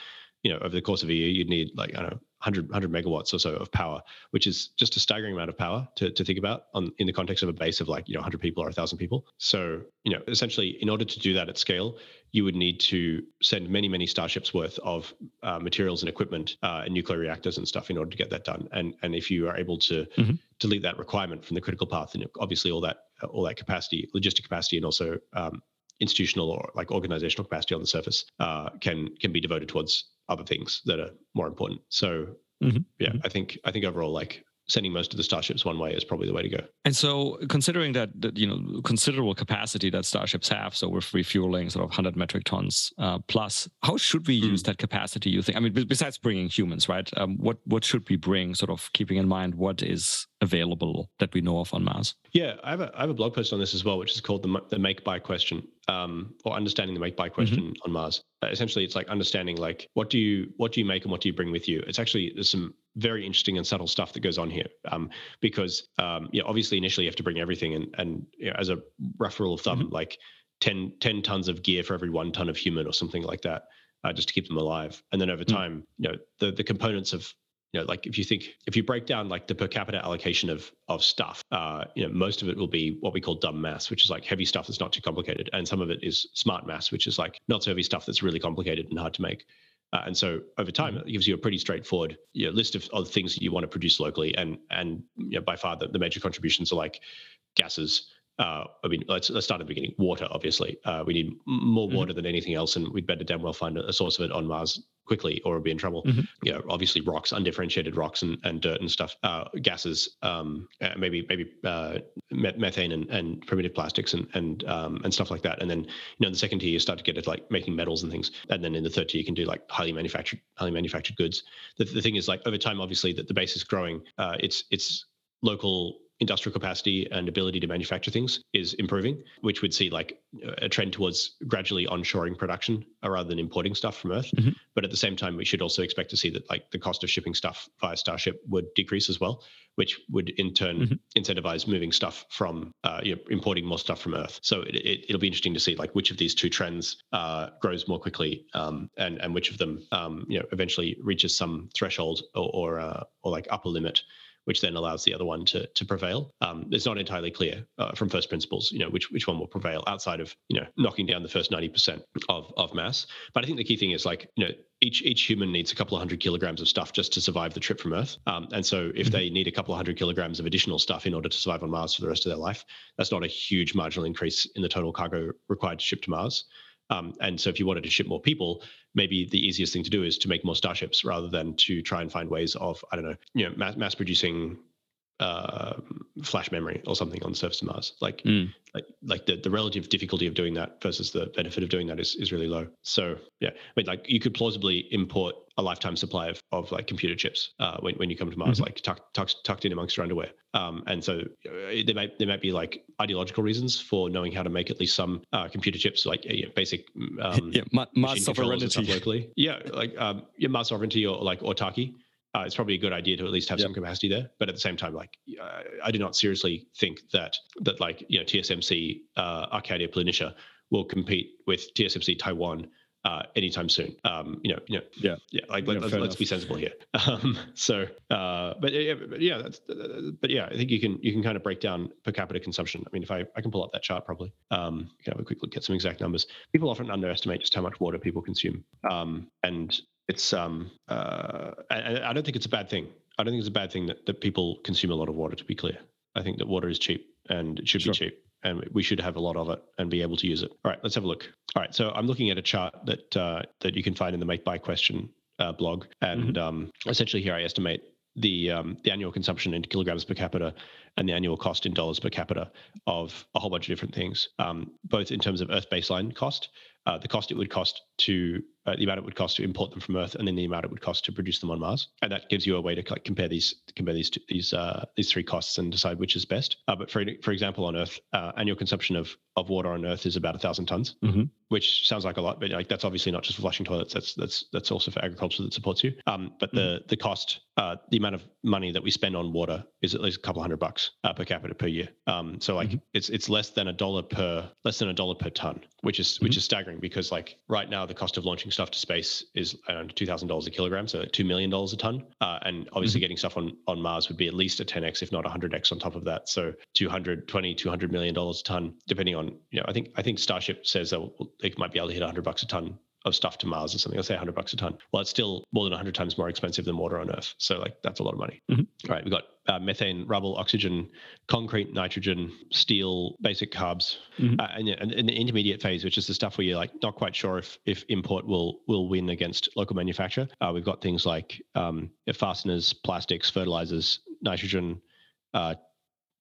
D: you know, over the course of a year, you'd need like I don't know 100, 100 megawatts or so of power, which is just a staggering amount of power to, to think about on in the context of a base of like, you know, 100 people or 1,000 people. So, you know, essentially, in order to do that at scale, you would need to send many, many starships worth of uh, materials and equipment uh, and nuclear reactors and stuff in order to get that done. And and if you are able to mm-hmm. delete that requirement from the critical path, and obviously all that all that capacity, logistic capacity, and also um, institutional or like organizational capacity on the surface uh, can can be devoted towards other things that are more important. So mm-hmm. yeah, mm-hmm. I think I think overall like sending most of the starships one way is probably the way to go.
B: And so, considering that, that you know considerable capacity that starships have, so with refueling sort of 100 metric tons uh, plus, how should we mm. use that capacity? You think? I mean, besides bringing humans, right? Um, what what should we bring? Sort of keeping in mind what is available that we know of on Mars.
D: Yeah, I have a I have a blog post on this as well, which is called the the make buy question, um, or understanding the make buy question mm-hmm. on Mars. Uh, essentially, it's like understanding like what do you what do you make and what do you bring with you. It's actually there's some very interesting and subtle stuff that goes on here um, because um, yeah, obviously initially you have to bring everything, and and you know, as a rough rule of thumb, mm-hmm. like 10, 10 tons of gear for every one ton of human or something like that. Uh, just to keep them alive, and then over mm. time, you know, the the components of you know, like if you think if you break down like the per capita allocation of of stuff, uh, you know, most of it will be what we call dumb mass, which is like heavy stuff that's not too complicated, and some of it is smart mass, which is like not so heavy stuff that's really complicated and hard to make. Uh, and so over time, mm-hmm. it gives you a pretty straightforward you know, list of, of things that you want to produce locally. And and you know, by far the, the major contributions are like gases, uh, I mean, let's let's start at the beginning. Water, obviously, uh, we need more mm-hmm. water than anything else, and we'd better damn well find a, source of it on Mars quickly, or we'll be in trouble. Mm-hmm. You know, obviously, rocks, undifferentiated rocks, and, and dirt and stuff, uh, gases, um, uh, maybe maybe uh, methane and, and primitive plastics and and um, and stuff like that. And then, you know, in the second tier, you start to get it like making metals and things, and then in the third tier, you can do like highly manufactured highly manufactured goods. The, the thing is, like over time, obviously, that the base is growing. Uh, it's it's local industrial capacity and ability to manufacture things is improving, which would see like a trend towards gradually onshoring production rather than importing stuff from Earth. Mm-hmm. But at the same time, we should also expect to see that like the cost of shipping stuff via Starship would decrease as well, which would in turn mm-hmm. incentivize moving stuff from uh, you know, importing more stuff from Earth. So it, will it, be interesting to see like which of these two trends uh, grows more quickly, um, and and which of them um, you know eventually reaches some threshold or or, uh, or like upper limit which then allows the other one to to prevail. Um, it's not entirely clear uh, from first principles, you know, which which one will prevail outside of you know knocking down the first ninety percent of of mass. But I think the key thing is like you know each each human needs a couple of hundred kilograms of stuff just to survive the trip from Earth. Um, and so if mm-hmm. they need a couple of hundred kilograms of additional stuff in order to survive on Mars for the rest of their life, that's not a huge marginal increase in the total cargo required to ship to Mars. Um, and so if you wanted to ship more people, maybe the easiest thing to do is to make more starships rather than to try and find ways of, I don't know, you know, mass, mass producing uh, flash memory or something on the surface of Mars. Like, mm. like, like the, the relative difficulty of doing that versus the benefit of doing that is, is really low. So yeah, I mean, like you could plausibly import a lifetime supply of, of like computer chips uh, when, when you come to Mars, mm-hmm. like tucked, tucked, tucked in amongst your underwear. Um, and so uh, there might there might be like ideological reasons for knowing how to make at least some uh, computer chips, like you know, basic um, <laughs>
B: yeah, Mars sovereignty
D: locally. Yeah, like um, yeah, Mars sovereignty or like autarky uh, it's probably a good idea to at least have yep. some capacity there. But at the same time, like uh, I do not seriously think that that like you know TSMC uh, Arcadia Planitia will compete with TSMC Taiwan uh, anytime soon. Um, you know, you know,
B: yeah,
D: yeah. Like let, us let's be sensible here. <laughs> Um, so, uh, but yeah, but yeah, that's, but yeah, I think you can you can kind of break down per capita consumption. I mean, if I I can pull up that chart probably. Um, you can have a quick look at some exact numbers. People often underestimate just how much water people consume, um, and it's um, uh, I, I don't think it's a bad thing. I don't think it's a bad thing that, that people consume a lot of water. To be clear, I think that water is cheap and it should sure. be cheap and we should have a lot of it and be able to use it. All right, let's have a look. All right, so I'm looking at a chart that uh, that you can find in the Make Buy Question uh, blog, and mm-hmm. um, essentially here I estimate the um, the annual consumption in kilograms per capita and the annual cost in dollars per capita of a whole bunch of different things, um, both in terms of Earth baseline cost, uh, the cost it would cost to uh, the amount it would cost to import them from Earth, and then the amount it would cost to produce them on Mars, and that gives you a way to like, compare these compare these these uh, these three costs and decide which is best. Uh, but for for example, on Earth, uh, annual consumption of of water on Earth is about a thousand tons, mm-hmm. which sounds like a lot, but like that's obviously not just for flushing toilets. That's that's that's also for agriculture that supports you. Um, but the mm-hmm. the cost, uh, the amount of money that we spend on water is at least a couple hundred bucks uh, per capita per year. Um, so like mm-hmm. it's it's less than a dollar per less than a dollar per ton, which is which mm-hmm. is staggering because like right now the cost of launching stuff to space is around two thousand dollars a kilogram, so two million dollars a ton. Uh, and obviously, mm-hmm. getting stuff on on Mars would be at least a 10x, if not a 100x, on top of that. So 220, 200 million dollars a ton, depending on you know. I think I think Starship says that they might be able to hit 100 bucks a ton of stuff to Mars or something. I'll say 100 bucks a ton. Well, it's still more than 100 times more expensive than water on Earth. So like that's a lot of money. Mm-hmm. All right, we've got uh, methane, rubble, oxygen, concrete, nitrogen, steel, basic carbs, mm-hmm. uh, and, and, and, the intermediate phase, which is the stuff where you're like not quite sure if if import will will win against local manufacture. Uh, we've got things like um, fasteners, plastics, fertilizers, nitrogen, uh,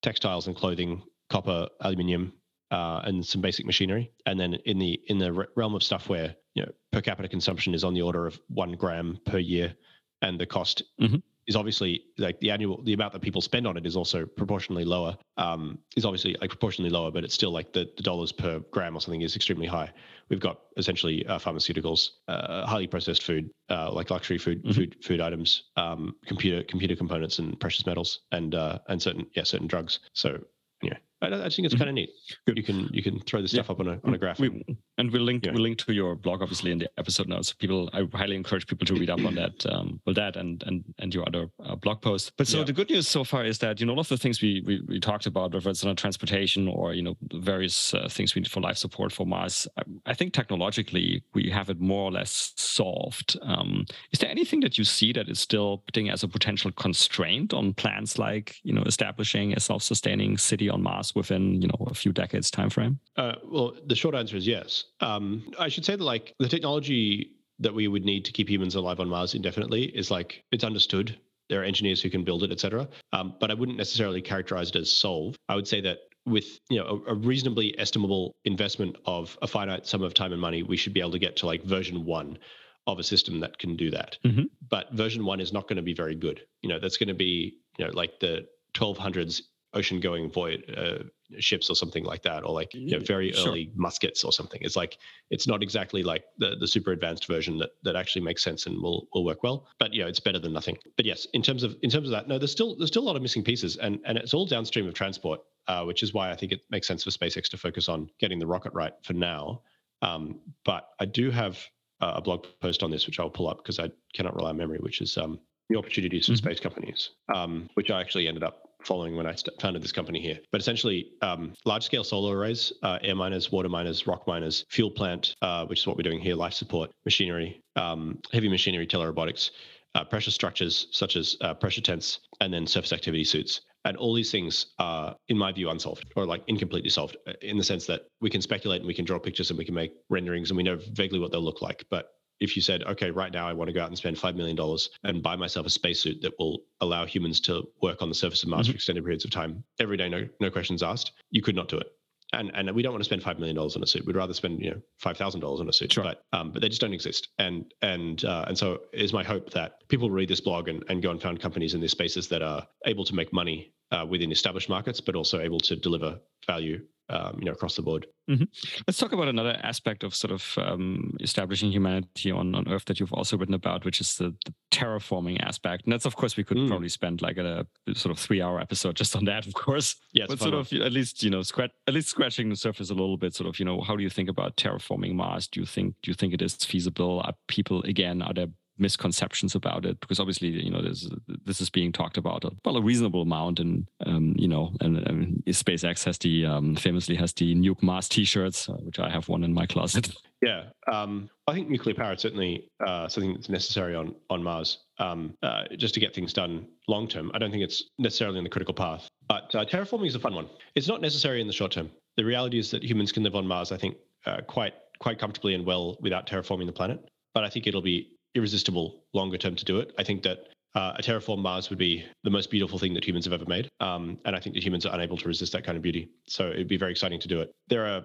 D: textiles and clothing, copper, aluminium, uh, and some basic machinery. And then in the in the realm of stuff where you know per capita consumption is on the order of one gram per year, and the cost mm-hmm. is obviously like the annual the amount that people spend on it is also proportionally lower. Um, is obviously like proportionally lower, but it's still like the, the dollars per gram or something is extremely high. We've got essentially uh, pharmaceuticals, uh, highly processed food, uh, like luxury food, mm-hmm. food, food items, um, computer computer components, and precious metals, and uh, and certain yeah certain drugs. So yeah, I, I think it's mm-hmm. kind of neat. Good. You can you can throw this stuff yeah. up on a on a graph. We,
B: and we'll link yeah. we'll link to your blog obviously in the episode notes. People, I highly encourage people to read up on that, um, well that and and and your other uh, blog posts. But so yeah. the good news so far is that you know all of the things we we, we talked about, whether it's on transportation or you know various uh, things we need for life support for Mars, I, I, think technologically we have it more or less solved. Um, is there anything that you see that is still putting as a potential constraint on plans like you know establishing a self-sustaining city on Mars within you know a few decades time frame?
D: Uh, well, the short answer is yes. Um, I should say that like the technology that we would need to keep humans alive on Mars indefinitely is like it's understood. There are engineers who can build it, etc. Um, but I wouldn't necessarily characterize it as solved. I would say that with you know a, a, reasonably estimable investment of a finite sum of time and money, we should be able to get to like version one of a system that can do that. Mm-hmm. But version one is not going to be very good. You know, that's going to be you know like the 1200s ocean going void uh, ships or something like that or like you know very sure. early muskets or something it's like it's not exactly like the the super advanced version that that actually makes sense and will will work well but you know it's better than nothing but yes in terms of in terms of that no there's still there's still a lot of missing pieces and and it's all downstream of transport uh, which is why i think it makes sense for spacex to focus on getting the rocket right for now um, but i do have a blog post on this which i'll pull up because i cannot rely on memory which is um, the opportunities for mm-hmm. space companies um, which i actually ended up following when I founded this company here. But essentially, um, large scale solar arrays, uh, air miners, water miners, rock miners, fuel plant, uh, which is what we're doing here, life support, machinery, um, heavy machinery, telerobotics, uh, pressure structures such as uh, pressure tents, and then surface activity suits. And all these things are, in my view, unsolved or like incompletely solved uh, in the sense that we can speculate and we can draw pictures and we can make renderings and we know vaguely what they'll look like. But if you said, okay, right now I want to go out and spend $5 million and buy myself a spacesuit that will allow humans to work on the surface of Mars mm-hmm. for extended periods of time every day, no, no questions asked, you could not do it. And, and we don't want to spend $5 million on a suit. We'd rather spend, you know, $5,000 on a suit, sure. but, um, but they just don't exist. And, and, uh, and so is my hope that people read this blog and, and go and found companies in these spaces that are able to make money uh, within established markets, but also able to deliver value um, you know across the board.
B: Mm-hmm. Let's talk about another aspect of sort of um, establishing humanity on, on Earth that you've also written about, which is the, the terraforming aspect. And that's, of course, we could mm. probably spend like a, a, sort of three-hour episode just on that, of course.
D: Yeah,
B: but sort of at least you know, scratch, at least scratching the surface a little bit. Sort of, you know, how do you think about terraforming Mars? Do you think do you think it is feasible? Are people again? Are there misconceptions about it because obviously you know this this is being talked about a, well a reasonable amount and um, you know and, and, SpaceX has the um, famously has the nuke Mars T-shirts uh, which I have one in my closet. <laughs>
D: Yeah, um, I think nuclear power is certainly uh, something that's necessary on on Mars um, uh, just to get things done long term. I don't think it's necessarily on the critical path, but uh, terraforming is a fun one. It's not necessary in the short term. The reality is that humans can live on Mars. I think uh, quite quite comfortably and well without terraforming the planet. But I think it'll be irresistible longer term to do it. I think that uh, a terraform Mars would be the most beautiful thing that humans have ever made. Um, and I think that humans are unable to resist that kind of beauty. So it'd be very exciting to do it. There are,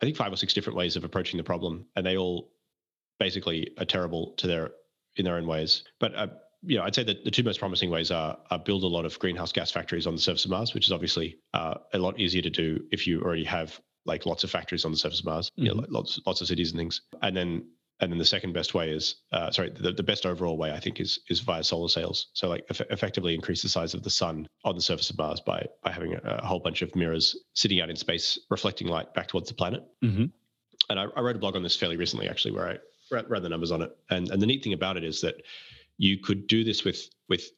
D: I think, five or six different ways of approaching the problem, and they all basically are terrible to their in their own ways. But uh, you know, I'd say that the two most promising ways are, are, build a lot of greenhouse gas factories on the surface of Mars, which is obviously uh, a lot easier to do if you already have like lots of factories on the surface of Mars, mm-hmm. you know, mm-hmm. lots lots of cities and things. And then and then the second best way is uh, sorry the, the best overall way i think is is via solar sails. So like eff- effectively increase the size of the sun on the surface of mars by by having a, a whole bunch of mirrors sitting out in space reflecting light back towards the planet.
B: Mm-hmm.
D: and I, I, wrote a blog on this fairly recently actually where i ran the numbers on it. And and the neat thing about it is that you could do this with with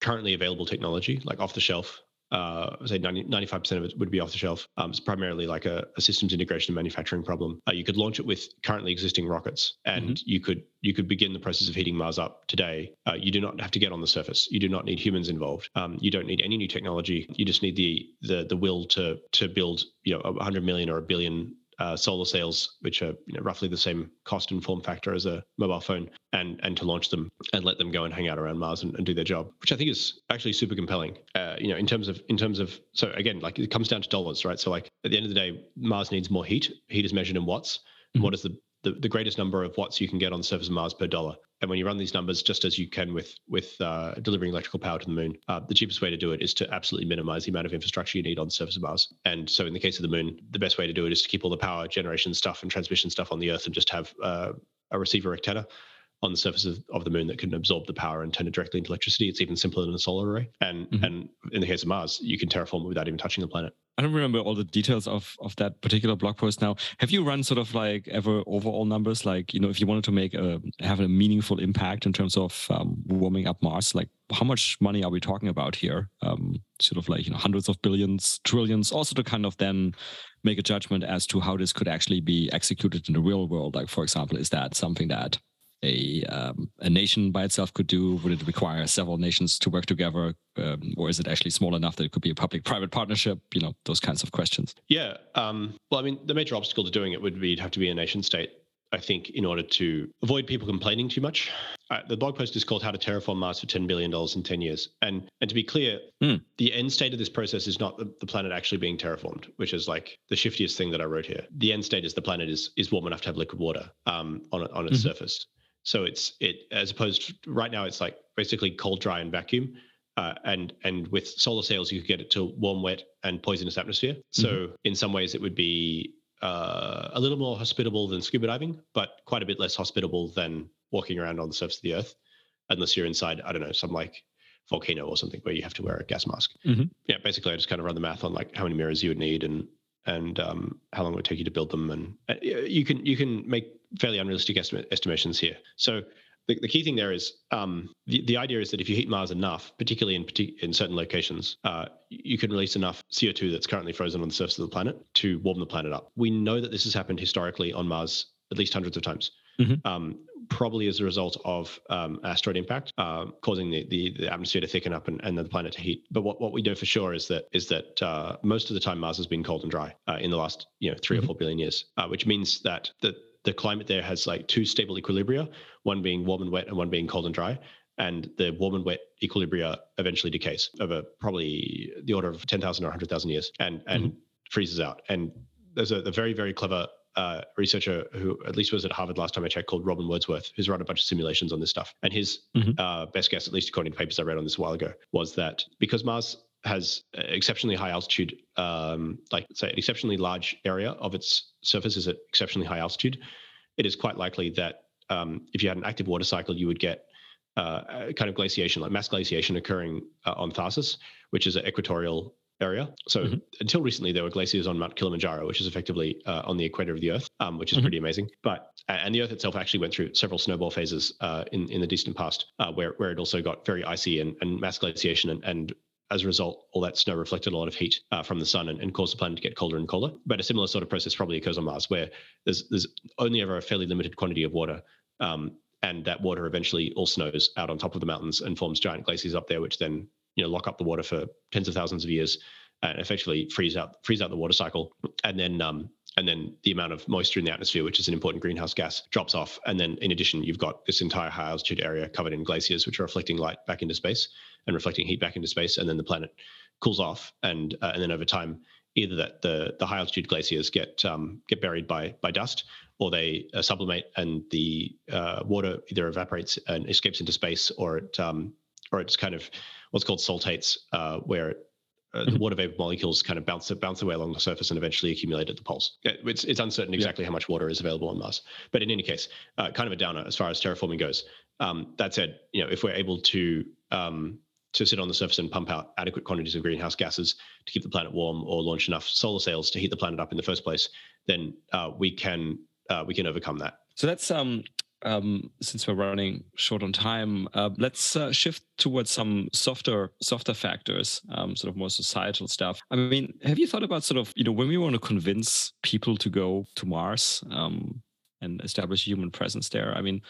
D: currently available technology like off the shelf uh, say 90, 95% of it would be off the shelf. Um, it's primarily like a, a, systems integration and manufacturing problem. Uh, you could launch it with currently existing rockets, and mm-hmm. you could you could begin the process of heating Mars up today. Uh, you do not have to get on the surface. You do not need humans involved. Um, you don't need any new technology. You just need the the the will to to build you know 100 million or a billion uh, solar sails, which are you know, roughly the same cost and form factor as a mobile phone, and and to launch them and let them go and hang out around Mars and, and do their job, which I think is actually super compelling. Uh, you know, in terms of in terms of so again, like it comes down to dollars, right? So like at the end of the day, Mars needs more heat. Heat is measured in watts. Mm-hmm. What is the the, the greatest number of watts you can get on the surface of Mars per dollar. And when you run these numbers, just as you can with with uh, delivering electrical power to the moon, uh, the cheapest way to do it is to absolutely minimize the amount of infrastructure you need on the surface of Mars. And so, in the case of the moon, the best way to do it is to keep all the power generation stuff and transmission stuff on the Earth, and just have uh, a receiver antenna on the surface of, of, the moon that can absorb the power and turn it directly into electricity. It's even simpler than a solar array. And mm-hmm. and in the case of Mars, you can terraform it without even touching the planet.
B: I don't remember all the details of of that particular blog post now. Have you run sort of like ever overall numbers? Like you know, if you wanted to make a have a meaningful impact in terms of um, warming up Mars, like how much money are we talking about here? Um, sort of like you know hundreds of billions, trillions. Also to kind of then make a judgment as to how this could actually be executed in the real world. Like for example, is that something that a um, a nation by itself could do? Would it require several nations to work together, um, or is it actually small enough that it could be a public-private partnership? You know, those kinds of questions.
D: Yeah. Um, well, I mean, the major obstacle to doing it would be you'd have to be a nation state. I think in order to avoid people complaining too much. Uh, the blog post is called "How to Terraform Mars for Ten Billion Dollars in Ten Years," and and to be clear,
B: mm.
D: the end state of this process is not the, the, planet actually being terraformed, which is like the shiftiest thing that I wrote here. The end state is the planet is is warm enough to have liquid water um, on on its mm-hmm. surface. So it's it as opposed to, right now it's like basically cold, dry, and vacuum. Uh, and and with solar sails you could get it to warm, wet, and poisonous atmosphere. So mm-hmm. in some ways it would be uh, a little more hospitable than scuba diving, but quite a bit less hospitable than walking around on the surface of the Earth, unless you're inside I don't know some like volcano or something where you have to wear a gas mask.
B: Mm-hmm.
D: Yeah, basically I just kind of run the math on like how many mirrors you would need and and um, how long it would take you to build them, and uh, you can you can make fairly unrealistic estimate, estimations here. So the, the key thing there is um, the, the idea is that if you heat Mars enough, particularly in in certain locations, uh, you can release enough CO2 that's currently frozen on the surface of the planet to warm the planet up. We know that this has happened historically on Mars at least hundreds of times.
B: Mm-hmm.
D: Um, probably as a result of um, asteroid impact, uh, causing the, the, the atmosphere to thicken up and, and the planet to heat. But what, what we know for sure is that is that uh, most of the time Mars has been cold and dry uh, in the last you know 3 mm-hmm. or four billion years, uh, which means that the the climate there has like two stable equilibria, one being warm and wet and one being cold and dry. And the warm and wet equilibria eventually decays over probably the order of 10,000 or 100,000 years and, and mm-hmm. freezes out. And there's a, a very, very clever uh, researcher who at least was at Harvard last time I checked called Robin Wordsworth, who's run a bunch of simulations on this stuff. And his mm-hmm. uh, best guess, at least according to papers I read on this a while ago, was that because Mars has exceptionally high altitude, um, like say, an exceptionally large area of its surface is at exceptionally high altitude, it is quite likely that um, if you had an active water cycle, you would get uh, kind of glaciation, like mass glaciation occurring uh, on Tharsis, which is an equatorial area. So mm-hmm. until recently, there were glaciers on Mount Kilimanjaro, which is effectively uh, on the equator of the Earth, um, which is mm-hmm. pretty amazing. But and the Earth itself actually went through several snowball phases uh, in in the distant past, uh, where where it also got very icy and, and mass glaciation and, and as a result, all that snow reflected a lot of heat uh, from the sun and, and, caused the planet to get colder and colder. But a similar sort of process probably occurs on Mars, where there's there's only ever a fairly limited quantity of water, um, and that water eventually all snows out on top of the mountains and forms giant glaciers up there, which then you know lock up the water for tens of thousands of years and effectively freeze out freeze out the water cycle, and then um, and then the amount of moisture in the atmosphere, which is an important greenhouse gas, drops off. And then in addition, you've got this entire high altitude area covered in glaciers, which are reflecting light back into space and reflecting heat back into space. And then the planet cools off, and uh, and then over time, either that the the high altitude glaciers get um, get buried by by dust, or they uh, sublimate and the uh, water either evaporates and escapes into space, or it um, or it's kind of what's called saltates, uh, where it uh, the mm-hmm. water vapor molecules kind of bounce it bounce away along the surface and eventually accumulate at the poles. It's, it's uncertain exactly yeah. how much water is available on Mars, but in any case, uh, kind of a downer as far as terraforming goes. Um, that said, you know, if we're able to um, to sit on the surface and pump out adequate quantities of greenhouse gases to keep the planet warm, or launch enough solar sails to heat the planet up in the first place, then uh, we can uh, we can overcome that.
B: So that's um, um, since we're running short on time, uh, let's uh, shift towards some softer softer factors, um, sort of more societal stuff. I mean, have you thought about sort of you know when we want to convince people to go to Mars? Um, and establish human presence there. I mean,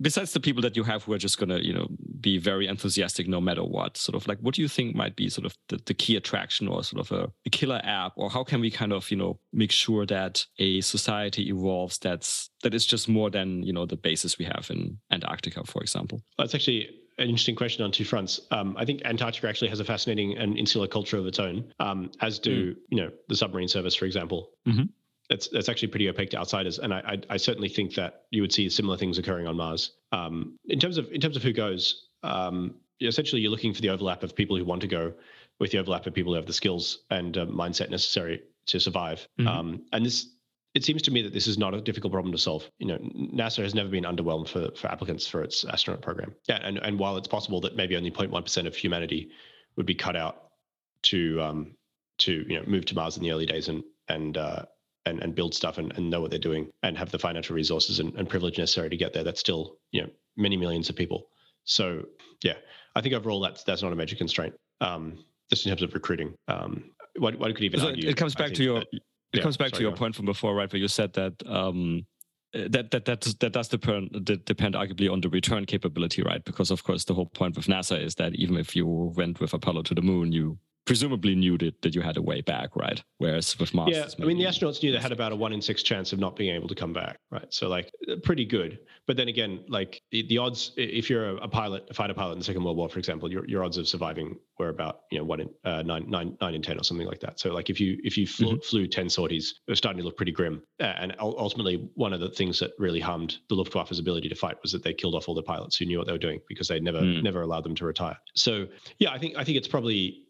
B: besides the people that you have who are just going to, you know, be very enthusiastic no matter what, sort of like, what do you think might be sort of the, the key attraction or sort of a, a, killer app, or how can we kind of, you know, make sure that a society evolves that's that is just more than you know the basis we have in Antarctica, for example?
D: That's actually an interesting question on two fronts. Um, I think Antarctica actually has a fascinating and insular culture of its own, um, as do mm. you know the submarine service, for example. Mm-hmm that's that's actually pretty opaque to outsiders, and I, I, I certainly think that you would see similar things occurring on Mars. Um, in terms of in terms of who goes, um, essentially you're looking for the overlap of people who want to go, with the overlap of people who have the skills and uh, mindset necessary to survive. Mm-hmm. Um, and this, it seems to me that this is not a difficult problem to solve. You know, NASA has never been underwhelmed for for applicants for its astronaut program. Yeah, and and while it's possible that maybe only 0.1 percent of humanity would be cut out to um, to you know move to Mars in the early days and and uh, and, and build stuff and, and know what they're doing and have the financial resources and, and privilege necessary to get there. That's still, you know, many millions of people. So yeah, I think overall that's that's not a major constraint. Um, just in terms of recruiting. Um, what what could even
B: so
D: argue,
B: it comes back to your that, it yeah, comes back sorry, to your point from before, right? Where you said that um, that that that that does depend depend arguably on the return capability, right? Because of course the whole point with NASA is that even if you went with Apollo to the moon, you presumably knew that, that you had a way back, right? Whereas with Mars,
D: yeah, I mean the astronauts knew they had about a one in six chance of not being able to come back, right? So like pretty good. But then again, like the, the odds, if you're a, pilot, a fighter pilot in the Second World War, for example, your, your odds of surviving were about you know one in uh, nine, nine, nine in ten or something like that. So like if you if you flew, mm-hmm. flew ten sorties, it was starting to look pretty grim. Uh, and ultimately, one of the things that really harmed the Luftwaffe's ability to fight was that they killed off all the pilots who knew what they were doing because they never mm. never allowed them to retire. So yeah, I think I think it's probably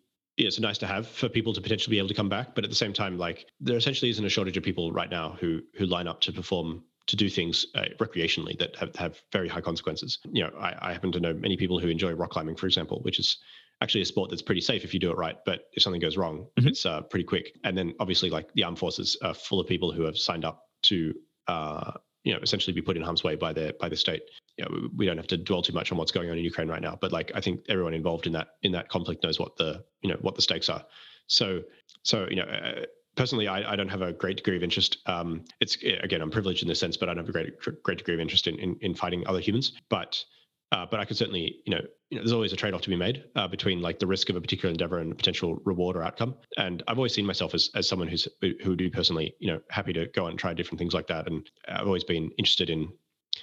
D: it's nice to have for people to potentially be able to come back. But at the same time, like there essentially isn't a shortage of people right now who who line up to perform to do things uh, recreationally that have, have very high consequences. You know, I, I happen to know many people who enjoy rock climbing, for example, which is actually a sport that's pretty safe if you do it right. But if something goes wrong, mm-hmm. it's uh, pretty quick. And then obviously, like the armed forces are full of people who have signed up to, uh, you know, essentially be put in harm's way by the by the state you know, we don't have to dwell too much on what's going on in Ukraine right now, but like I think everyone involved in that in that conflict knows what the you know what the stakes are. So so you know. Uh, personally, I, I, don't have a great degree of interest. Um, it's again, I'm privileged in this sense, but I don't have a great great degree of interest in in, in fighting other humans. But uh, but I could certainly, you know, you know, there's always a trade-off to be made uh, between like the risk of a particular endeavor and potential reward or outcome. And I've always seen myself as as someone who's who would be personally, you know, happy to go and try different things like that. And I've always been interested in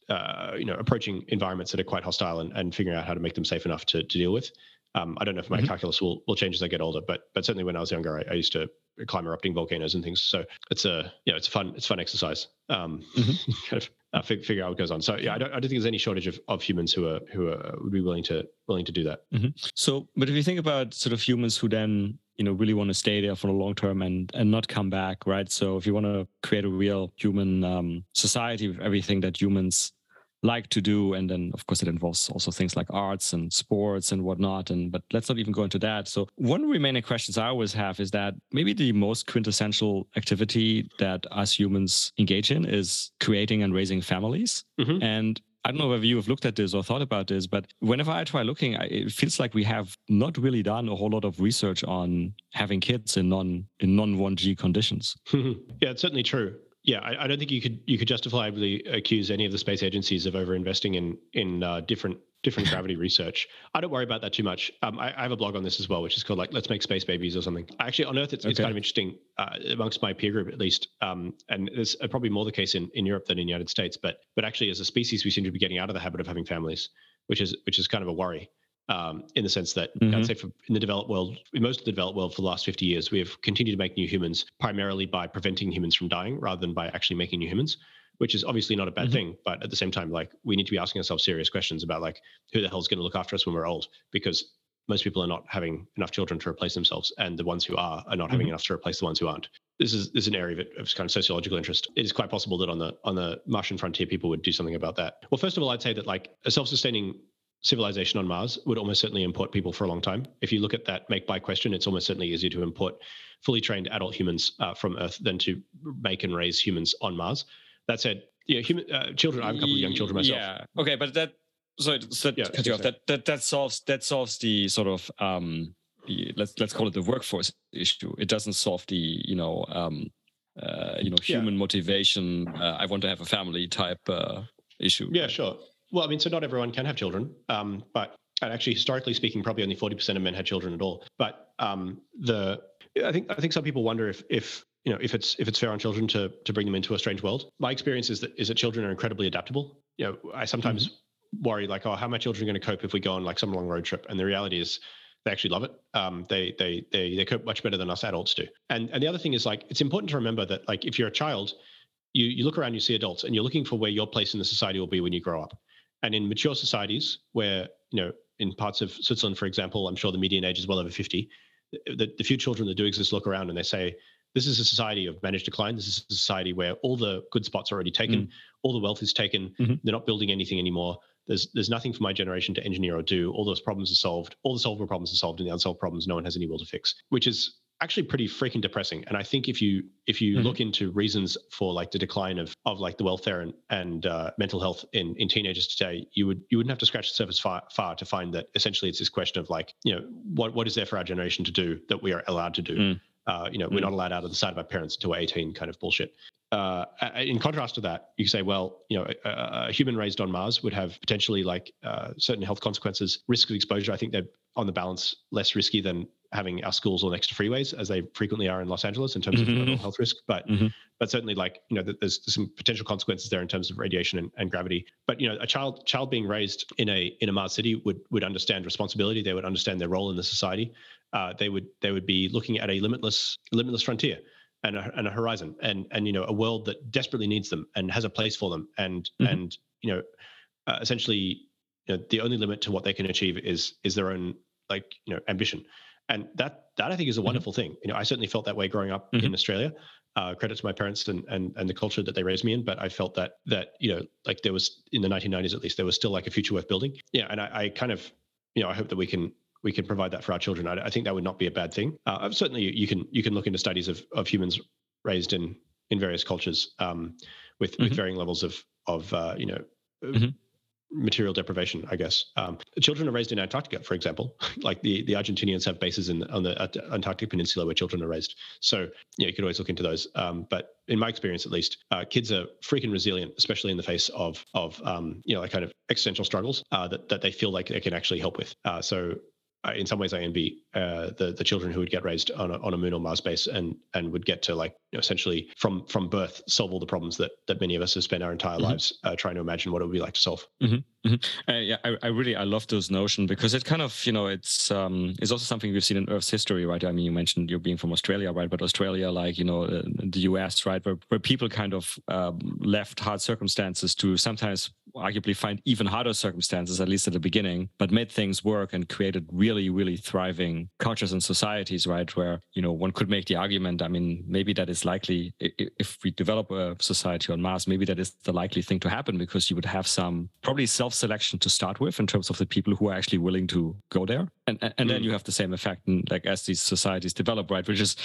D: uh, you know, approaching environments that are quite hostile and, and figuring out how to make them safe enough to, to deal with. Um, I don't know if my mm-hmm. calculus will, will change as I get older, but but certainly when I was younger, I, I, used to climb erupting volcanoes and things. So it's a you know it's a fun it's fun exercise. Um, mm-hmm. <laughs> kind of uh, fig- figure out what goes on. So yeah, I don't, I don't think there's any shortage of, of humans who are who are, would be willing to willing to do that.
B: Mm-hmm. So, but if you think about sort of humans who then you know really want to stay there for the long term and and not come back, right? So if you want to create a real human um, society with everything that humans like to do and then of course it involves also things like arts and sports and whatnot and but let's not even go into that so one remaining questions i always have is that maybe the most quintessential activity that us humans engage in is creating and raising families mm-hmm. and I don't know whether you have looked at this or thought about this, but whenever I try looking, it feels like we have not really done a whole lot of research on having kids in non in non 1G conditions. <laughs>
D: yeah, it's certainly true yeah, I, I, don't think you could you could justifiably accuse any of the space agencies of overinvesting in in uh, different different <laughs> gravity research. I don't worry about that too much. Um, I, I, have a blog on this as well, which is called like "Let's Make Space Babies" or something. Actually, on Earth, it's, okay. it's kind of interesting uh, amongst my peer group at least, um, and it's probably more the case in, in Europe than in the United States. But but actually, as a species, we seem to be getting out of the habit of having families, which is which is kind of a worry um, in the sense that mm-hmm. I'd say for, in the developed world, in most of the developed world for the last 50 years, we have continued to make new humans primarily by preventing humans from dying rather than by actually making new humans, which is obviously not a bad mm-hmm. thing. But at the same time, like we need to be asking ourselves serious questions about like who the hell is going to look after us when we're old because most people are not having enough children to replace themselves, and the ones who are are not mm-hmm. having enough to replace the ones who aren't. This is this is an area of, of, kind of sociological interest. It is quite possible that on the on the Martian frontier, people would do something about that. Well, first of all, I'd say that like a self-sustaining civilization on Mars would almost certainly import people for a long time. If you look at that make buy question, it's almost certainly easier to import fully trained adult humans uh, from Earth than to make and raise humans on Mars. That said, yeah, human uh, children. I have a couple of young children myself.
B: Yeah. Okay, but that sorry, so yeah, cut you off. That, that that solves that solves the sort of um, let's let's call it the workforce issue. It doesn't solve the you know um, uh, you know human yeah. motivation. Uh, I want to have a family type uh, issue.
D: Yeah, sure. Well, I mean, so not everyone can have children, um, but actually, historically speaking, probably only forty percent of men had children at all. But um, the I think I think some people wonder if if you know if it's if it's fair on children to to bring them into a strange world. My experience is that is that children are incredibly adaptable. You know, I sometimes mm-hmm. worry like, oh, how are my children going to cope if we go on like some long road trip? And the reality is they actually love it. Um, they they they they cope much better than us adults do. And and the other thing is like it's important to remember that like if you're a child, you you look around, you see adults, and you're looking for where your place in the society will be when you grow up. And in mature societies, where you know, in parts of Switzerland, for example, I'm sure the median age is well over 50. The, the few children that do exist look around and they say, "This is a society of managed decline. This is a society where all the good spots are already taken, mm. all the wealth is taken. Mm-hmm. They're not building anything anymore. There's there's nothing for my generation to engineer or do. All those problems are solved. All the solvable problems are solved, and the unsolved problems no one has any will to fix. Which is actually pretty freaking depressing. And I think if you if you mm-hmm. look into reasons for like the decline of of like the welfare and and uh, mental health in in teenagers today, you would you wouldn't have to scratch the surface far far to find that essentially it's this question of like you know what what is there for our generation to do that we are allowed to do. Mm. Uh, you know, mm. we're not allowed out of the sight of our parents until we're 18, kind of bullshit. Uh, in contrast to that, you can say, well, you know, a, a human raised on Mars would have potentially like uh, certain health consequences, risk of exposure. I think they're on the balance less risky than having our schools all next to freeways as they frequently are in Los Angeles in terms mm-hmm. of health risk. But mm-hmm. but certainly like you know there's, there's, some potential consequences there in terms of radiation and, and, gravity. But you know a child child being raised in a in a Mars city would would understand responsibility. They would understand their role in the society. Uh, they would they would be looking at a limitless limitless frontier. And a, and a horizon and and you know a world that desperately needs them and has a place for them and mm-hmm. and you know uh, essentially you know, the only limit to what they can achieve is is their own like you know ambition and that that I think is a mm-hmm. wonderful mm-hmm. thing. You know, I certainly felt that way growing up mm-hmm. in Australia. Uh, credit to my parents and, and and the culture that they raised me in, but I felt that that you know, like there was in the 1990s at least, there was still like a future worth building. Yeah, and I, I kind of, you know, I hope that we can we can provide that for our children. I, I think that would not be a bad thing. Uh, certainly, you can you can look into studies of of humans raised in in various cultures um, with mm-hmm. with varying levels of of uh, you know. Mm-hmm material deprivation, I guess. Um, children are raised in Antarctica, for example. <laughs> like the, the Argentinians have bases in on the Antarctic Peninsula where children are raised. So yeah, you could always look into those. Um, but in my experience, at least, uh, kids are freaking resilient, especially in the face of of um, you know like kind of existential struggles uh, that that they feel like they can actually help with. Uh, so in some ways I envy uh, the the children who would get raised on a, on a moon or Mars base and and would get to like you know, essentially from from birth solve all the problems that that many of us have spent our entire mm-hmm. lives uh, trying to imagine what it would be like to solve.
B: Mm-hmm. Mm-hmm. Uh, yeah, I, I, really I love those notion because it kind of you know it's um it's also something we've seen in Earth's history, right? I mean, you mentioned you're being from Australia, right? But Australia, like you know, uh, the U.S., right, where where people kind of um, left hard circumstances to sometimes arguably find even harder circumstances, at least at the beginning, but made things work and created really, really thriving cultures and societies, right? Where, you know, one could make the argument, I mean, maybe that is likely, if we develop a society on Mars, maybe that is the likely thing to happen because you would have some probably self selection to start with in terms of the people who are actually willing to go there. And, and, mm. then you have the same effect, in, like as these societies develop, right? Which is,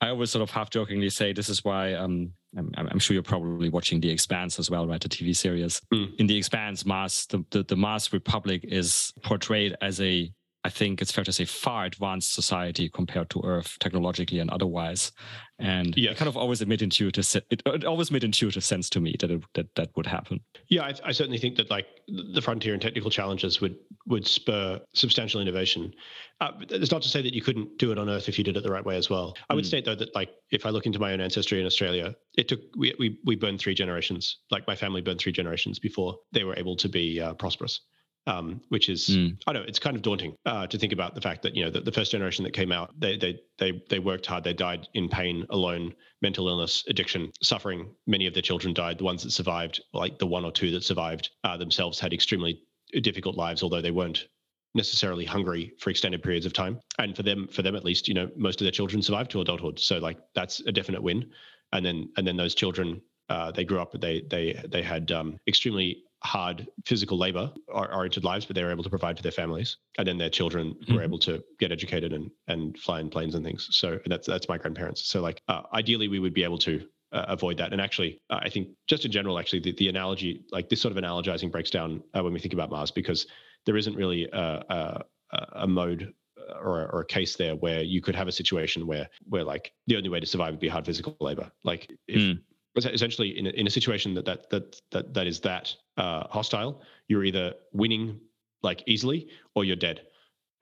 B: I always sort of half jokingly say, this is why um, I'm, I'm, sure you're probably watching The Expanse as well, right? The TV series. Mm. In The Expanse, Mars, the, the, the Mars Republic is portrayed as a I think it's fair to say far advanced society compared to Earth technologically and otherwise. And yeah. it kind of always made intuitive it, it always made intuitive sense to me that it, that that would happen.
D: Yeah, I, I, certainly think that like the frontier and technical challenges would would spur substantial innovation. Uh, it's not to say that you couldn't do it on Earth if you did it the right way as well. I would mm. state though that like if I look into my own ancestry in Australia, it took we we we burned three generations. Like my family burned three generations before they were able to be uh, prosperous um, which is mm. I don't know it's kind of daunting uh, to think about the fact that you know the, the, first generation that came out they they they they worked hard they died in pain alone mental illness addiction suffering. Many of their children died. The ones that survived like the one or two that survived uh, themselves had extremely difficult lives although they weren't necessarily hungry for extended periods of time. And for them for them at least you know most of their children survived to adulthood. So like that's a definite win. And then and then those children uh, they grew up they they they had um, extremely hard physical labor oriented lives, but they were able to provide for their families. And then their children mm-hmm. were able to get educated and, and fly in planes and things. So that's, that's my grandparents. So like, uh, ideally we would be able to uh, avoid that. And actually, uh, I think just in general, actually the, the analogy, like this sort of analogizing breaks down uh, when we think about Mars, because there isn't really a, a, a mode uh, or, or, a case there where you could have a situation where where like the only way to survive would be hard physical labor. Like if mm essentially in a, in a situation that that that that, that is that uh, hostile, you're either winning like easily or you're dead.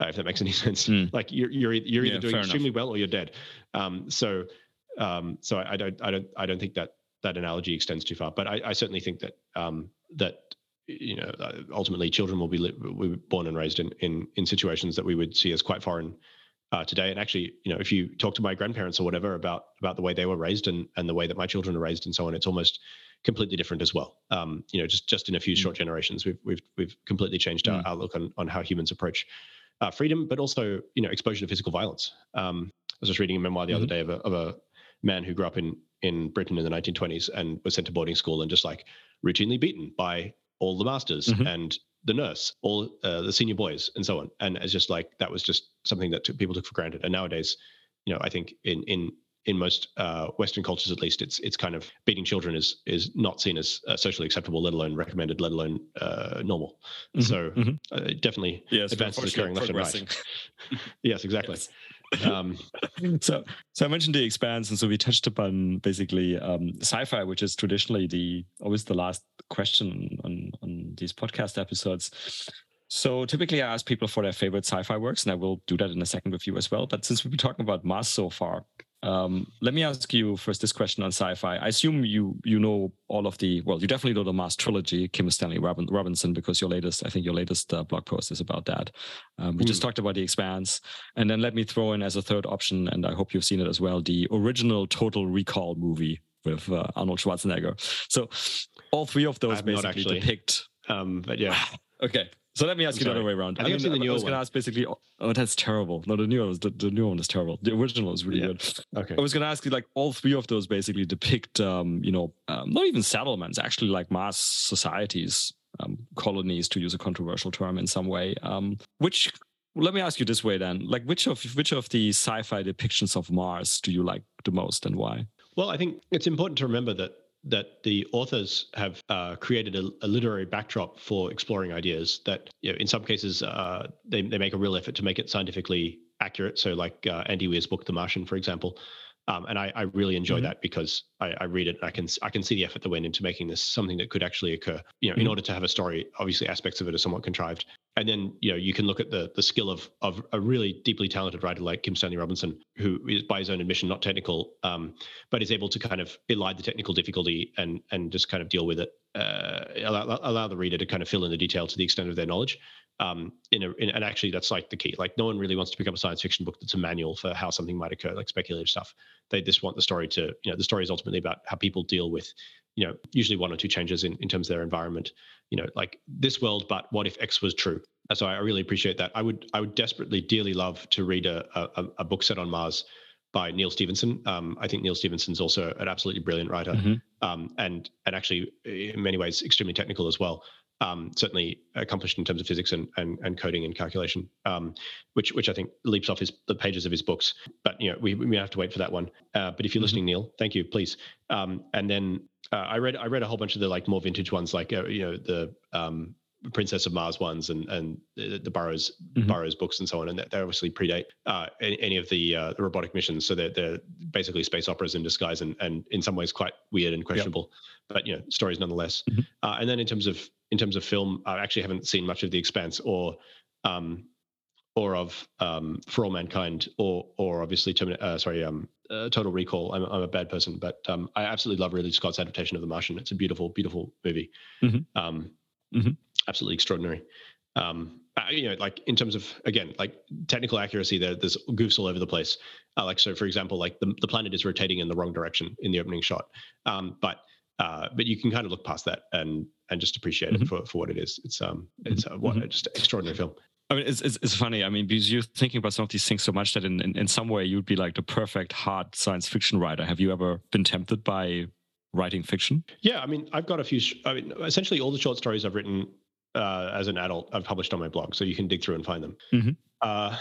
D: Uh, if that makes any <laughs> sense, mm. like you're you're you're either yeah, doing extremely enough. well or you're dead. Um, so um, so I, I, don't I don't I don't think that that analogy extends too far. But I, I certainly think that um, that you know uh, ultimately children will be, li- will be born and raised in, in in situations that we would see as quite foreign uh, today. And actually, you know, if you talk to my grandparents or whatever about about the way they were raised and and the way that my children are raised and so on, it's almost completely different as well. Um, you know, just just in a few mm. short generations, we've we've we've completely changed mm. our outlook on on how humans approach uh, freedom, but also you know exposure to physical violence. Um, I was just reading a memoir the mm-hmm. other day of a of a man who grew up in in Britain in the 1920s and was sent to boarding school and just like routinely beaten by all the masters mm-hmm. and the nurse, all uh, the senior boys, and so on. And it's just like that was just something that people took for granted. And nowadays, you know, I think in in in most uh, Western cultures, at least, it's it's kind of beating children is is not seen as uh, socially acceptable, let alone recommended, let alone uh, normal. Mm-hmm. So mm-hmm. Uh, definitely yes, advances occurring left and right. <laughs> yes, exactly. Yes
B: um, <laughs> so, so I mentioned the expanse, and so we touched upon basically um, sci-fi, which is traditionally the always the last question on on these podcast episodes. So typically, I ask people for their favorite sci-fi works, and I will do that in a second with you as well. But since we've been talking about Mars so far, um, let me ask you first this question on sci-fi. I assume you you know all of the well, you definitely know the Mars trilogy, Kim Stanley Robin, Robinson, because your latest, I think your latest uh, blog post is about that. Um, we mm. just hmm. talked about the Expanse, and then let me throw in as a third option, and I hope you've seen it as well, the original Total Recall movie with uh, Arnold Schwarzenegger. So all three of those basically depict.
D: Um, but yeah. <laughs>
B: okay, so let me ask I'm you sorry. the other way around.
D: I, think I, mean, seen the new I
B: was going to ask basically. Oh, that's terrible. No, the new one was the, the new one is terrible. The original is really yeah. good. Okay. I was going to ask you like all three of those basically depict, um, you know, um, not even settlements, actually like mass societies, um, colonies, to use a controversial term in some way. Um, which let me ask you this way then: like, which of which of the sci-fi depictions of Mars do you like the most, and why?
D: Well, I think it's important to remember that that the authors have uh, created a, a, literary backdrop for exploring ideas that you know, in some cases uh, they, they make a real effort to make it scientifically accurate. So like uh, andy weir's book the martian for example um, and I, I, really enjoy mm-hmm. that because I, I, read it and I can I can see the effort that went into making this something that could actually occur. You know, mm-hmm. in order to have a story, obviously aspects of it are somewhat contrived. and then you know you can look at the the skill of of a really deeply talented writer like Kim Stanley Robinson, who is by his own admission not technical, um, but is able to kind of elide the technical difficulty and and just kind of deal with it, uh, allow, allow the reader to kind of fill in the detail to the extent of their knowledge. Um, in a, in, and actually that's like the key. Like no one really wants to pick up a science fiction book that's a manual for how something might occur, like speculative stuff. They just want the story to, you know, the story is ultimately about how people deal with you know, usually one or two changes in, in terms of their environment. You know, like this world, but what if X was true? So I really appreciate that. I would I would desperately, dearly love to read a a, a book set on Mars by Neal Stephenson. Um, I think Neal Stephenson's also an absolutely brilliant writer, mm-hmm. um, and and actually in many ways extremely technical as well um, certainly accomplished in terms of physics and, and, and coding and calculation, um, which which I think leaps off his the pages of his books. But you know, we we have to wait for that one. Uh, but if you're mm-hmm. listening, Neal, thank you, please. Um, and then uh, I read I read a whole bunch of the like more vintage ones, like uh, you know the um, Princess of Mars ones and and the, the Burroughs mm-hmm. Burroughs books and so on, and they obviously predate uh, any, any, of the uh, the robotic missions. So they're they're basically space operas in disguise, and and in some ways quite weird and questionable, yep. but you know stories nonetheless. Mm-hmm. Uh, and then in terms of in terms of film, I actually haven't seen much of The Expanse or um, or of um, For All Mankind or or obviously Termin- uh, sorry um, uh, Total Recall. I'm, I'm a bad person, but um, I absolutely love Ridley Scott's adaptation of The Martian. It's a beautiful, beautiful movie. Mm-hmm. Um, mm-hmm. Absolutely extraordinary. Um, you know, like in terms of again, like technical accuracy, there, there's goofs all over the place. Uh, like so, for example, like the, the planet is rotating in the wrong direction in the opening shot, um, but uh, but you can kind of look past that and and just appreciate mm-hmm. it for, for what it is. It's um it's a, what mm-hmm. just extraordinary film.
B: I mean, it's, it's, it's funny. I mean, because you're thinking about some of these things so much that in, in, in some way you'd be like the perfect hard science fiction writer. Have you ever been tempted by writing fiction?
D: Yeah, I mean, I've got a few. I mean, essentially all the short stories I've written uh, as an adult, I've published on my blog, so you can dig through and find them. Mm-hmm. Uh,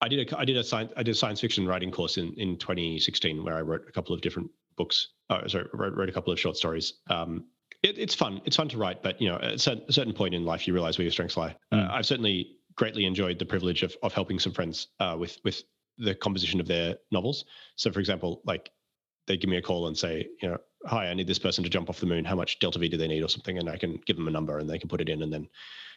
D: I did a I did a science I did a science fiction writing course in in 2016 where I wrote a couple of different books. Uh, sorry, wrote, wrote, a couple of short stories. Um, it, it's fun. It's fun to write, but you know, at a certain point in life, you realize where your strengths lie. Mm. Uh, I've certainly greatly enjoyed the privilege of of helping some friends uh, with with the composition of their novels. So, for example, like they give me a call and say, you know, hi, I need this person to jump off the moon. How much delta V do they need, or something? And I can give them a number, and they can put it in, and then,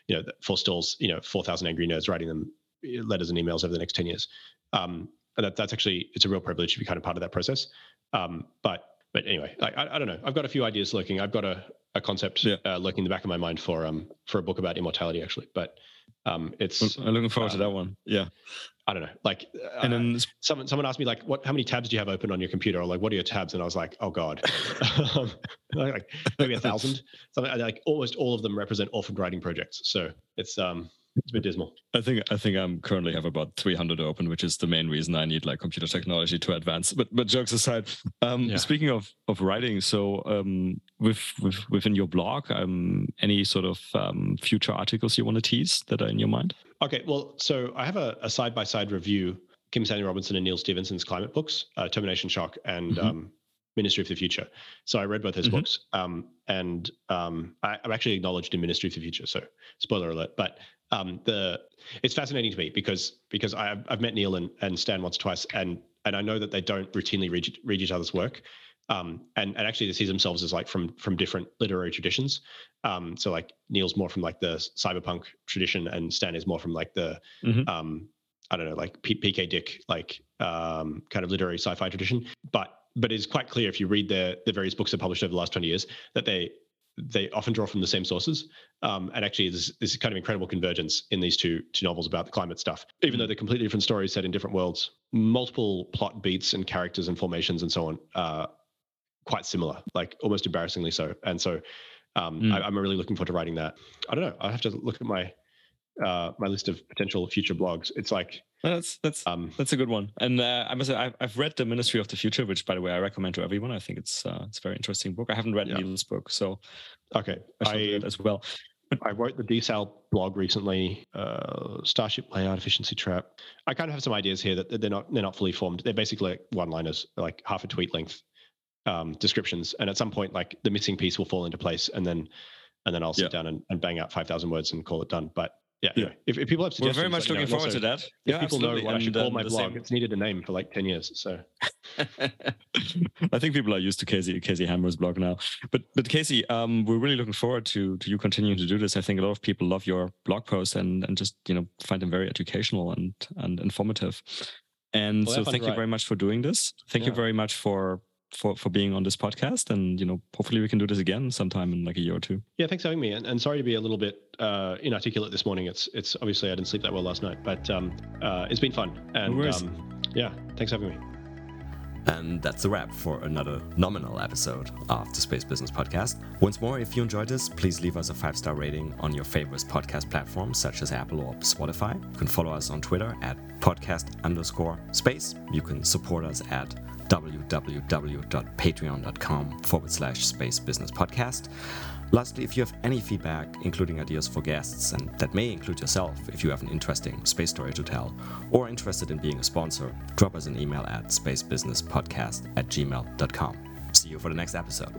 D: you know, forestalls, you know, four thousand angry nerds writing them uh, letters and emails over the next ten years. Um, and that, that's actually it's a real privilege to be kind of part of that process. Um, but but anyway, I, I, I, don't know. I've got a few ideas lurking. I've got a, a concept yeah. uh, lurking in the back of my mind for um for a book about immortality actually. But um, it's
B: I'm looking forward uh, to that one. Yeah.
D: I don't know. Like, uh, and then someone someone asked me like, what? How many tabs do you have open on your computer? Or like, what are your tabs? And I was like, oh god, <laughs> like maybe a thousand. <laughs> Something like almost all of them represent orphan writing projects. So it's um it's a bit dismal.
B: I think I think I'm currently have about 300 open, which is the main reason I need like computer technology to advance. But but jokes aside, um, yeah. speaking of of writing, so um, with, with within your blog, um, any sort of um, future articles you want to tease that are in your mind?
D: Okay, well, so I have a side by side review. Kim Stanley Robinson and Neal Stephenson's climate books, uh, Termination Shock and mm-hmm. um, Ministry of the Future. So I read both those mm-hmm. books, um, and um, I, am actually acknowledged in Ministry of the Future. So spoiler alert, but um, the it's fascinating to me because because I've, I've met Neal and, and Stan once or twice, and and I know that they don't routinely read, read each other's work. Um, and and actually they see themselves as like from from different literary traditions. Um, so like Neal's more from like the cyberpunk tradition, and Stan is more from like the mm-hmm. um, I don't know, like P- PK Dick, like um, kind of literary sci-fi tradition. But but it's quite clear if you read the the various books they published over the last twenty years that they they often draw from the same sources. Um, and actually, there's this kind of incredible convergence in these two two novels about the climate stuff. Even though they're completely different stories set in different worlds, multiple plot beats and characters and formations and so on are quite similar, like almost embarrassingly so. And so, um, mm. I, am really looking forward to writing that. I don't know. I have to look at my uh, my list of potential future blogs. It's like
B: that's that's um, that's a good one. And uh, I must say, I've, I've read the Ministry of the Future, which, by the way, I recommend to everyone. I think it's uh, it's a very interesting book. I haven't read yeah. Neal's book, so
D: okay, I, I as well. I wrote the desal blog recently, uh, Starship Layout Efficiency Trap. I kind of have some ideas here that they're not they're not fully formed. They're basically like one-liners, like half a tweet length um, descriptions. And at some point, like the missing piece will fall into place, and then and then I'll sit yeah. down and, and bang out five thousand words and call it done. But yeah, yeah. If, if, people have suggestions,
F: we're very much looking forward
D: also,
F: to that.
D: If
F: yeah,
D: people
F: absolutely.
D: know what I should
F: and,
D: call my blog,
F: same.
D: it's needed a name for like ten years. So <laughs>
F: I think people are used to Casey Casey Handmer's blog now. But but Casey, um, we're really looking forward to to you continuing to do this. I think a lot of people love your blog posts and and just you know find them very educational and and informative. And
D: Well,
F: so thank
D: to
F: you
D: write.
F: very much for doing this. Thank you very much for for for being on this podcast. And you know hopefully we can do this again sometime in like a year or two.
D: yeah, thanks for having me. And, and sorry to be a little bit uh, inarticulate this morning. It's it's obviously I didn't sleep that well last night, but um, uh, it's been fun. And
F: worries.
D: um, yeah, thanks for having me.
B: And that's a wrap for another nominal episode of the Space Business Podcast. Once more, if you enjoyed this, please leave us a five star rating on your favorite podcast platform, such as Apple or Spotify. You can follow us on Twitter at podcast underscore space. You can support us at www.patreon.com forward slash space business podcast. Lastly, if you have any feedback, including ideas for guests, and that may include yourself if you have an interesting space story to tell, or interested in being a sponsor, drop us an email at spacebusinesspodcast at gmail.com. See you for the next episode.